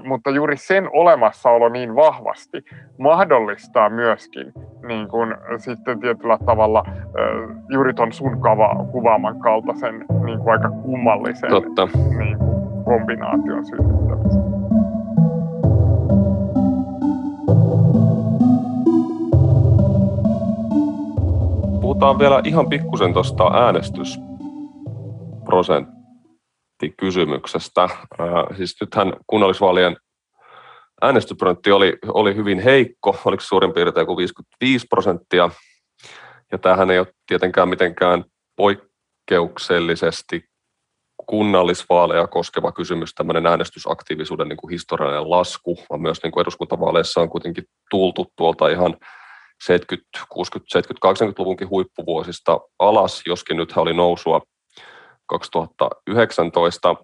mutta juuri sen olemassaolo niin vahvasti mahdollistaa myöskin niin kun, sitten tietyllä tavalla juuri tuon sun kava, kuvaaman kaltaisen niin kuin aika kummallisen Totta. Niin kuin, kombinaation synnyttämisen. Puhutaan vielä ihan pikkusen tuosta äänestysprosentti kysymyksestä. Siis nythän kunnallisvaalien äänestysprosentti oli, oli hyvin heikko, oliko suurin piirtein kuin 55 prosenttia, ja tämähän ei ole tietenkään mitenkään poikkeuksellisesti kunnallisvaaleja koskeva kysymys, tämmöinen äänestysaktiivisuuden niin kuin historiallinen lasku, vaan myös niin kuin eduskuntavaaleissa on kuitenkin tultu tuolta ihan 70, 60, 70, 80-luvunkin huippuvuosista alas, joskin nythän oli nousua 2019.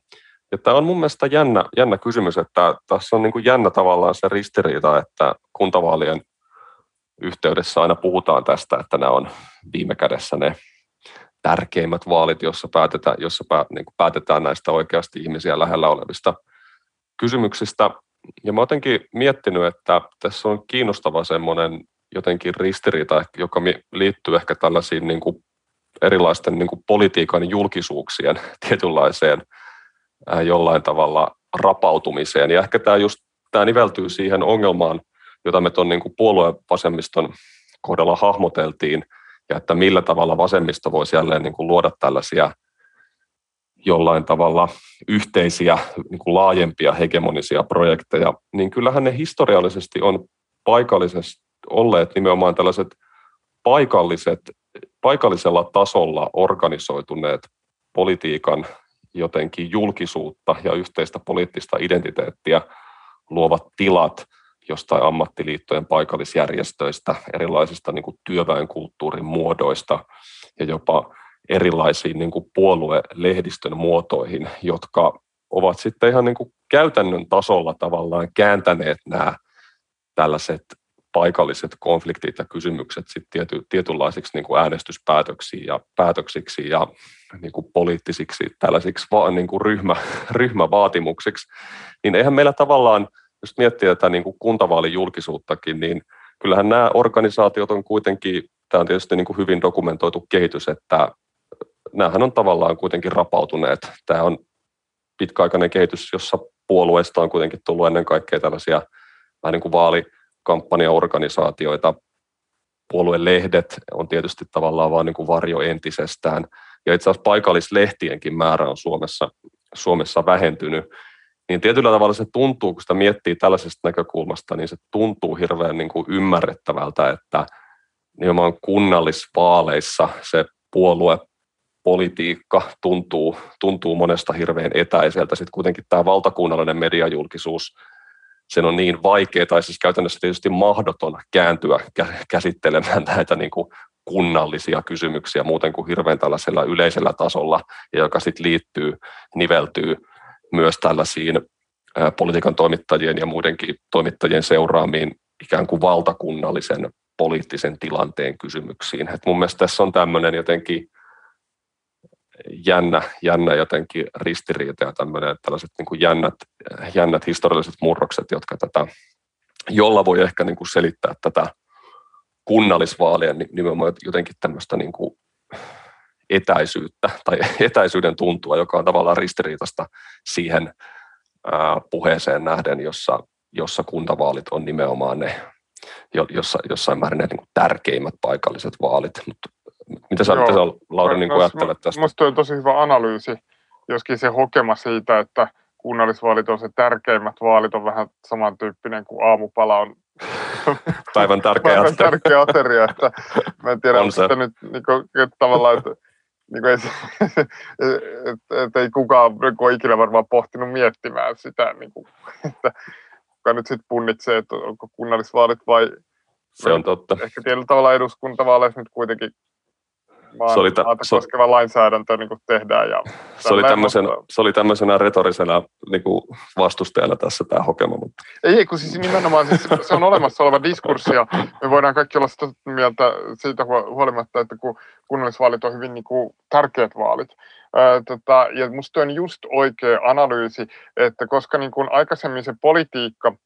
Ja tämä on mun mielestä jännä, jännä kysymys, että tässä on niin kuin jännä tavallaan se ristiriita, että kuntavaalien yhteydessä aina puhutaan tästä, että nämä on viime kädessä ne tärkeimmät vaalit, jossa päätetään, jossa niin päätetään näistä oikeasti ihmisiä lähellä olevista kysymyksistä. Ja mä jotenkin miettinyt, että tässä on kiinnostava semmoinen jotenkin ristiriita, joka liittyy ehkä tällaisiin niin kuin erilaisten niin kuin politiikan julkisuuksien tietynlaiseen ää, jollain tavalla rapautumiseen. Ja ehkä tämä just tämä niveltyy siihen ongelmaan, jota me tuon niin puolueen vasemmiston kohdalla hahmoteltiin, ja että millä tavalla vasemmisto voisi jälleen niin kuin luoda tällaisia jollain tavalla yhteisiä niin kuin laajempia hegemonisia projekteja, niin kyllähän ne historiallisesti on paikallisesti olleet nimenomaan tällaiset paikalliset, paikallisella tasolla organisoituneet politiikan jotenkin julkisuutta ja yhteistä poliittista identiteettiä luovat tilat jostain ammattiliittojen paikallisjärjestöistä, erilaisista niin kuin työväenkulttuurin muodoista ja jopa erilaisiin niin kuin puoluelehdistön muotoihin, jotka ovat sitten ihan niin kuin käytännön tasolla tavallaan kääntäneet nämä tällaiset paikalliset konfliktit ja kysymykset sitten tiety, tietynlaisiksi niin kuin äänestyspäätöksiin ja päätöksiksi ja niin kuin poliittisiksi tällaisiksi vaan niin kuin ryhmä, ryhmävaatimuksiksi, niin eihän meillä tavallaan, jos miettii tätä niin kuin kuntavaalijulkisuuttakin, niin kyllähän nämä organisaatiot on kuitenkin, tämä on tietysti niin kuin hyvin dokumentoitu kehitys, että näähän on tavallaan kuitenkin rapautuneet. Tämä on pitkäaikainen kehitys, jossa puolueista on kuitenkin tullut ennen kaikkea tällaisia vähän niin kuin vaalikampanjaorganisaatioita. Puoluelehdet on tietysti tavallaan vain niin varjo entisestään. Ja itse asiassa paikallislehtienkin määrä on Suomessa, Suomessa vähentynyt. Niin tietyllä tavalla se tuntuu, kun sitä miettii tällaisesta näkökulmasta, niin se tuntuu hirveän niin kuin ymmärrettävältä, että nimenomaan kunnallisvaaleissa se puolue politiikka tuntuu, tuntuu monesta hirveän etäiseltä. Sitten kuitenkin tämä valtakunnallinen mediajulkisuus, sen on niin vaikea, tai siis käytännössä tietysti mahdoton kääntyä käsittelemään näitä niin kuin kunnallisia kysymyksiä muuten kuin hirveän tällaisella yleisellä tasolla, ja joka sitten liittyy, niveltyy myös tällaisiin politiikan toimittajien ja muidenkin toimittajien seuraamiin ikään kuin valtakunnallisen poliittisen tilanteen kysymyksiin. Et mun mielestä tässä on tämmöinen jotenkin jännä, jännä jotenkin ristiriita ja tämmöinen, tällaiset niin kuin jännät, jännät historialliset murrokset, jotka tätä, jolla voi ehkä niin kuin selittää tätä kunnallisvaalien nimenomaan jotenkin tämmöistä niin kuin etäisyyttä tai etäisyyden tuntua, joka on tavallaan ristiriitasta siihen puheeseen nähden, jossa, jossa kuntavaalit on nimenomaan ne, jossa, jossain määrin ne niin kuin tärkeimmät paikalliset vaalit, mutta mitä sä, mitä sä Lauri niin kuin ajattelet tästä? Minusta on tosi hyvä analyysi, joskin se hokema siitä, että kunnallisvaalit on se tärkeimmät vaalit, on vähän samantyyppinen kuin aamupala on päivän tärkeä, päivän tärkeä ateria. Että mä en tiedä, onko sitä nyt niin kuin, että tavallaan, että niin kuin, että, että, että ei kukaan ole ikinä varmaan pohtinut miettimään sitä, niin kuin, että kuka nyt sitten punnitsee, että onko kunnallisvaalit vai se on totta. Ehkä tietyllä tavalla eduskuntavaaleissa nyt kuitenkin maan se oli ta- maata koskeva so, lainsäädäntö niin kuin tehdään. Ja se, oli tämmöisen, se oli tämmöisenä retorisena niin kuin vastustajana tässä tämä hokema. Mutta. Ei, kun siis nimenomaan siis se on olemassa oleva diskurssi ja me voidaan kaikki olla sitä mieltä siitä huolimatta, että kun kunnallisvaalit on hyvin niin kuin, tärkeät vaalit. Tota, ja musta on just oikea analyysi, että koska niin kuin aikaisemmin se politiikka –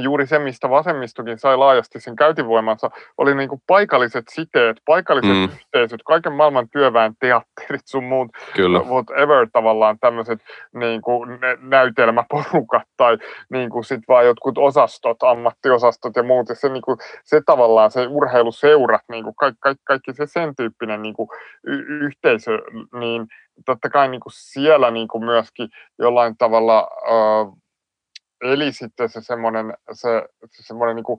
juuri se, mistä vasemmistokin sai laajasti sen käytivoimansa, oli niin kuin paikalliset siteet, paikalliset mm. yhteisöt, kaiken maailman työväen teatterit sun muut, Kyllä. whatever tavallaan tämmöiset niin kuin näytelmäporukat tai niin kuin sit vaan jotkut osastot, ammattiosastot ja muut. Ja se, niin kuin, se tavallaan se urheiluseurat, niin kuin kaikki, kaikki, kaikki se sen tyyppinen niin kuin y- yhteisö, niin totta kai niin kuin siellä niin kuin myöskin jollain tavalla uh, eli sitten se semmoinen, se, se semmoinen niin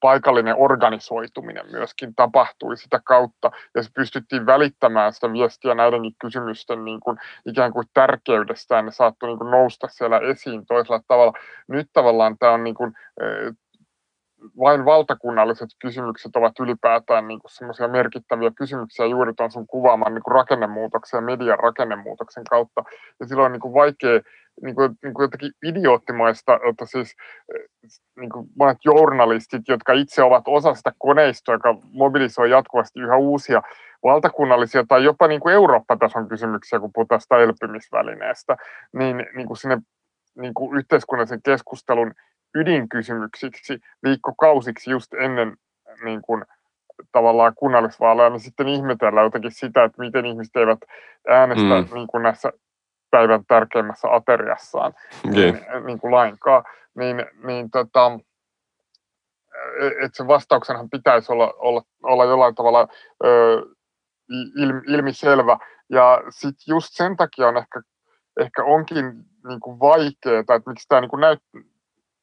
paikallinen organisoituminen myöskin tapahtui sitä kautta, ja se pystyttiin välittämään sitä viestiä näidenkin kysymysten niin kuin, ikään kuin tärkeydestä, ja ne saattoi niin kuin, nousta siellä esiin toisella tavalla. Nyt tavallaan tämä on niin kuin, vain valtakunnalliset kysymykset ovat ylipäätään niin semmoisia merkittäviä kysymyksiä juuri tuon sun kuvaaman niin rakennemuutoksen ja median rakennemuutoksen kautta. Ja silloin on niin kuin vaikea niin kuin, niin kuin jotenkin idioottimaista, että siis niin kuin monet journalistit, jotka itse ovat osa sitä koneistoa, joka mobilisoi jatkuvasti yhä uusia valtakunnallisia tai jopa niin kuin Eurooppa-tason kysymyksiä, kun puhutaan sitä elpymisvälineestä, niin, niin kuin sinne niin kuin yhteiskunnallisen keskustelun ydinkysymyksiksi viikkokausiksi just ennen niin kuin, tavallaan kunnallisvaaleja, niin sitten ihmetellään jotenkin sitä, että miten ihmiset eivät äänestä mm. niin kuin näissä päivän tärkeimmässä ateriassaan niin, niin kuin lainkaan, niin, niin tota, että sen vastauksenhan pitäisi olla, olla, olla jollain tavalla ö, ilmi, ilmiselvä. Ja sitten just sen takia on ehkä, ehkä onkin niin kuin vaikeaa, että miksi tämä niin näyttää,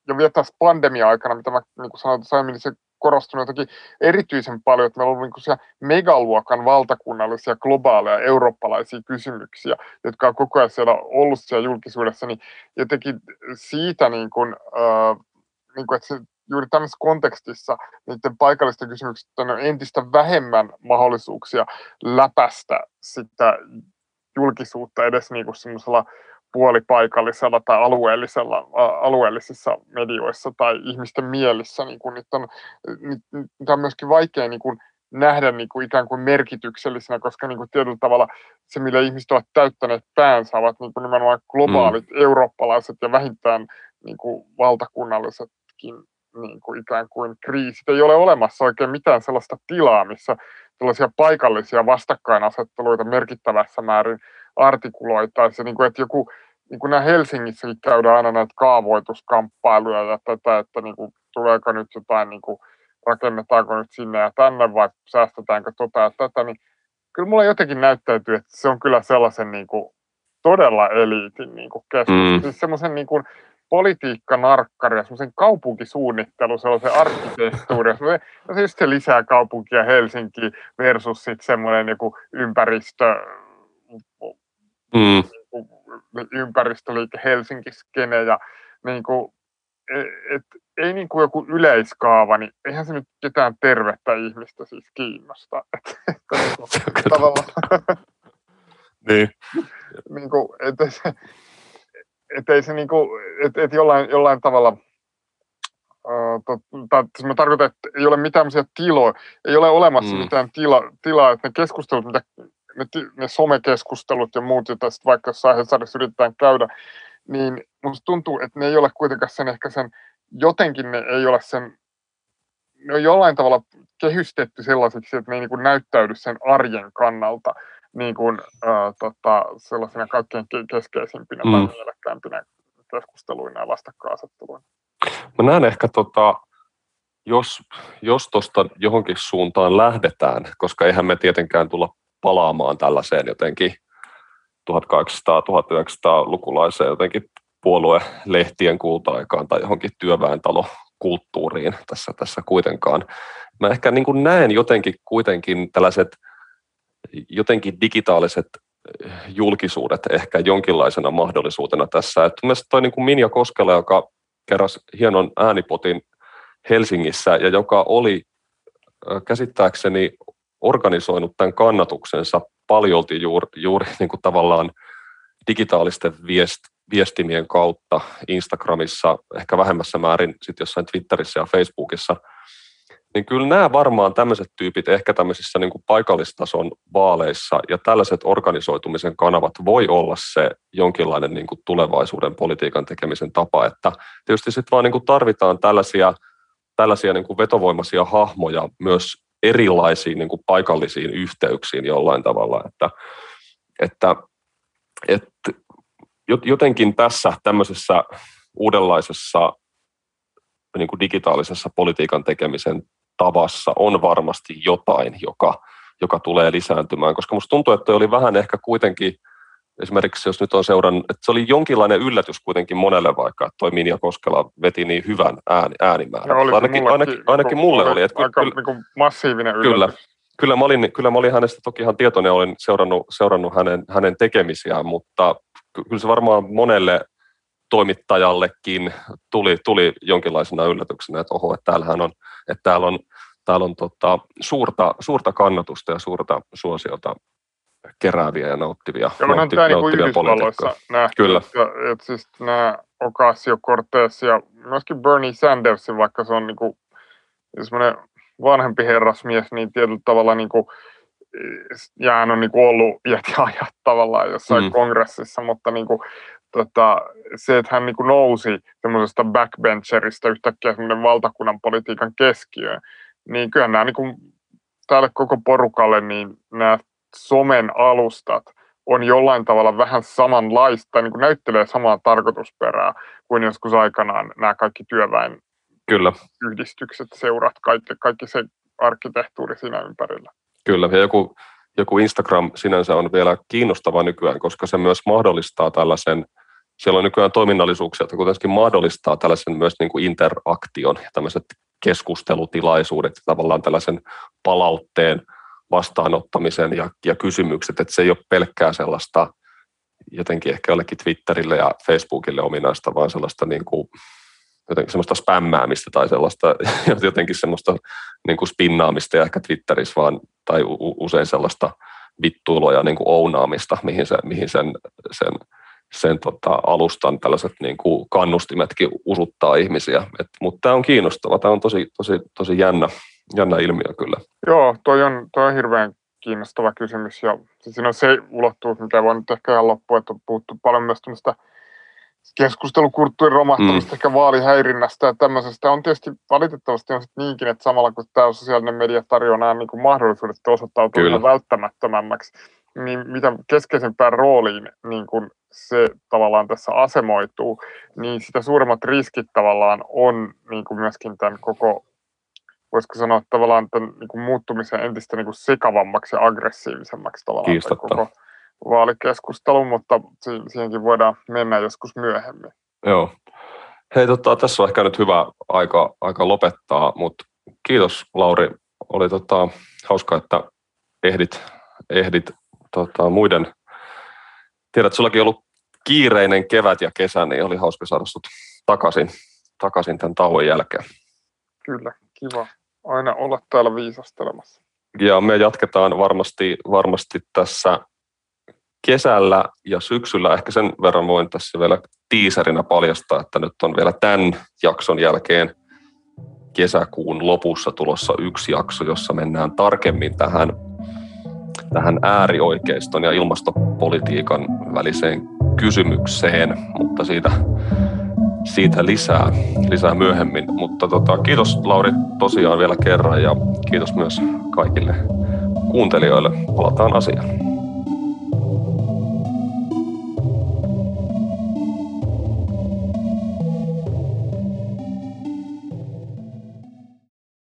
ja vielä tässä pandemia-aikana, mitä mä niin kuin sanoin että niin se korostunut jotenkin erityisen paljon, että meillä on niin megaluokan valtakunnallisia, globaaleja, eurooppalaisia kysymyksiä, jotka on koko ajan siellä ollut siellä julkisuudessa, niin jotenkin siitä, niin kuin, äh, niin kuin, että se, juuri tämmöisessä kontekstissa niiden paikallisten kysymysten on entistä vähemmän mahdollisuuksia läpästä sitä julkisuutta edes niin kuin semmoisella puolipaikallisella tai alueellisella, alueellisissa medioissa tai ihmisten mielissä. Niin kuin, nyt on, nyt on myöskin vaikea niin kuin, nähdä niin kuin ikään kuin merkityksellisenä, koska niin kuin tietyllä tavalla se, millä ihmiset ovat täyttäneet päänsä, ovat niin kuin nimenomaan globaalit, mm. eurooppalaiset ja vähintään niin kuin valtakunnallisetkin niin kuin ikään kuin kriisit. Ei ole olemassa oikein mitään sellaista tilaa, missä tällaisia paikallisia vastakkainasetteluita merkittävässä määrin artikuloitaisiin, niin kuin, että joku, niin kuin nämä Helsingissäkin käydään aina näitä kaavoituskamppailuja ja tätä, että niin kuin, tuleeko nyt jotain, niin kuin, rakennetaanko nyt sinne ja tänne vai säästetäänkö tota ja tätä, niin kyllä mulla jotenkin näyttäytyy, että se on kyllä sellaisen niin kuin, todella eliitin niin kuin keskustelu. Mm. Siis semmoisen niin kuin, politiikkanarkkari ja semmoisen kaupunkisuunnittelu, sellaisen arkkitehtuuri, ja se just se lisää kaupunkia Helsinki versus sitten semmoinen joku ympäristö, mm. niin ympäristöliike Helsinki-skene ja niin kuin, et, et, ei niin kuin joku yleiskaava, niin eihän se nyt ketään tervettä ihmistä siis kiinnosta. Et, että niin kuin, tavallaan, niin. niin kuin, et ei se niinku, et, et jollain, jollain tavalla, uh, tai mä tarkoitan, että ei ole mitään tiloja, ei ole olemassa mm. mitään tila, tilaa, että ne keskustelut, mitä, ne, ne somekeskustelut ja muut, joita sitten vaikka jossain Hesarissa yritetään käydä, niin musta tuntuu, että ne ei ole kuitenkaan sen ehkä sen, jotenkin ne ei ole sen, ne on jollain tavalla kehystetty sellaisiksi, että ne ei niin kuin näyttäydy sen arjen kannalta niin kuin, äh, tota, sellaisina kaikkein keskeisimpinä mm. tai mielekkäämpinä keskusteluina ja vastakkainasetteluina. Mä näen ehkä, tota, jos, jos tuosta johonkin suuntaan lähdetään, koska eihän me tietenkään tulla palaamaan tällaiseen jotenkin 1800-1900-lukulaiseen jotenkin puoluelehtien kulta-aikaan tai johonkin työväentalokulttuuriin tässä, tässä kuitenkaan. Mä ehkä niin kuin näen jotenkin kuitenkin tällaiset – jotenkin digitaaliset eh, julkisuudet ehkä jonkinlaisena mahdollisuutena tässä. Että mielestäni toi niin kuin Minja Koskela, joka keräsi hienon äänipotin Helsingissä ja joka oli eh, käsittääkseni organisoinut tämän kannatuksensa. Paljolti juuri, juuri niin kuin tavallaan digitaalisten viest, viestimien kautta Instagramissa, ehkä vähemmässä määrin sitten jossain Twitterissä ja Facebookissa – niin kyllä nämä varmaan tämmöiset tyypit ehkä tämmöisissä niin kuin paikallistason vaaleissa ja tällaiset organisoitumisen kanavat voi olla se jonkinlainen niin kuin tulevaisuuden politiikan tekemisen tapa, että tietysti sitten vaan niin kuin tarvitaan tällaisia, tällaisia niin kuin vetovoimaisia hahmoja myös erilaisiin niin kuin paikallisiin yhteyksiin jollain tavalla, että, että, että jotenkin tässä tämmöisessä uudenlaisessa niin kuin digitaalisessa politiikan tekemisen tavassa on varmasti jotain, joka, joka tulee lisääntymään, koska musta tuntuu, että oli vähän ehkä kuitenkin, esimerkiksi jos nyt on seurannut, että se oli jonkinlainen yllätys kuitenkin monelle vaikka, että toi Minja Koskela veti niin hyvän ääni, äänimäärän. Oli ainakin, ainakin, ainakin mulle oli. Että aika kyllä, niin massiivinen yllätys. Kyllä, kyllä mä, olin, kyllä mä olin hänestä toki ihan tietoinen, olin seurannut, seurannut hänen, hänen tekemisiään, mutta kyllä se varmaan monelle toimittajallekin tuli, tuli jonkinlaisena yllätyksenä, että oho, että täällähän on, että täällä on, täällä on tota, suurta, suurta kannatusta ja suurta suosiota kerääviä ja nauttivia, Joo, nautti, tämä nauttivia niin poliitikkoja. Nähty, Kyllä. Että, että siis nämä Ocasio-Cortez ja myöskin Bernie Sanders, vaikka se on niin kuin, semmoinen vanhempi herrasmies, niin tietyllä tavalla niin kuin, ja hän on niin kuin ollut iät ja ajat tavallaan jossain mm. kongressissa, mutta niin kuin, tota, se, että hän niin kuin nousi semmoisesta backbencherista yhtäkkiä semmoinen valtakunnan politiikan keskiöön, niin kyllä nämä niin kuin, tälle koko porukalle niin nämä somen alustat on jollain tavalla vähän samanlaista, niin kuin näyttelee samaa tarkoitusperää kuin joskus aikanaan nämä kaikki työväen Kyllä. yhdistykset, seurat, kaikki, kaikki se arkkitehtuuri siinä ympärillä. Kyllä, ja joku, joku Instagram sinänsä on vielä kiinnostava nykyään, koska se myös mahdollistaa tällaisen, siellä on nykyään toiminnallisuuksia, että kuitenkin mahdollistaa tällaisen myös niin kuin interaktion ja tämmöiset keskustelutilaisuudet ja tavallaan tällaisen palautteen vastaanottamisen ja, ja kysymykset, että se ei ole pelkkää sellaista jotenkin ehkä jollekin Twitterille ja Facebookille ominaista, vaan sellaista niin kuin, jotenkin semmoista spämmäämistä tai sellaista jotenkin semmoista niin kuin spinnaamista ja ehkä Twitterissä vaan, tai usein sellaista vittuiloja ja niin kuin ounaamista, mihin, se, mihin sen, sen, sen tota, alustan tällaiset niin kuin kannustimetkin usuttaa ihmisiä. Mutta tämä on kiinnostava, tämä on tosi, tosi, tosi jännä, jännä ilmiö kyllä. Joo, toi on, toi on hirveän kiinnostava kysymys ja siinä on se ulottuvuus, mikä voi nyt ehkä ihan loppua, että on puhuttu paljon myös tämmöistä keskustelukulttuurin romahtamista, mm. ehkä vaalihäirinnästä ja tämmöisestä. On tietysti valitettavasti on sit niinkin, että samalla kun tämä sosiaalinen media tarjoaa nämä niin kuin mahdollisuudet osoittautua ihan välttämättömämmäksi, niin mitä keskeisempään rooliin niin kuin se tavallaan tässä asemoituu, niin sitä suuremmat riskit tavallaan on niin kuin myöskin tämän koko, voisiko sanoa tavallaan tämän niin kuin muuttumisen entistä niin kuin sekavammaksi ja aggressiivisemmaksi tavallaan koko vaalikeskustelu, mutta siihenkin voidaan mennä joskus myöhemmin. Joo. Hei, tota, tässä on ehkä nyt hyvä aika, aika lopettaa, mutta kiitos Lauri. Oli tota, hauska, että ehdit, ehdit tota, muiden, tiedät, että sullakin ollut kiireinen kevät ja kesä, niin oli hauska saada sut takaisin, takaisin tämän tauon jälkeen. Kyllä, kiva aina olla täällä viisastelemassa. Ja me jatketaan varmasti, varmasti tässä kesällä ja syksyllä ehkä sen verran voin tässä vielä tiiserinä paljastaa, että nyt on vielä tämän jakson jälkeen kesäkuun lopussa tulossa yksi jakso, jossa mennään tarkemmin tähän, tähän äärioikeiston ja ilmastopolitiikan väliseen kysymykseen, mutta siitä, siitä lisää, lisää myöhemmin. Mutta tota, kiitos Lauri tosiaan vielä kerran ja kiitos myös kaikille kuuntelijoille. Palataan asiaan.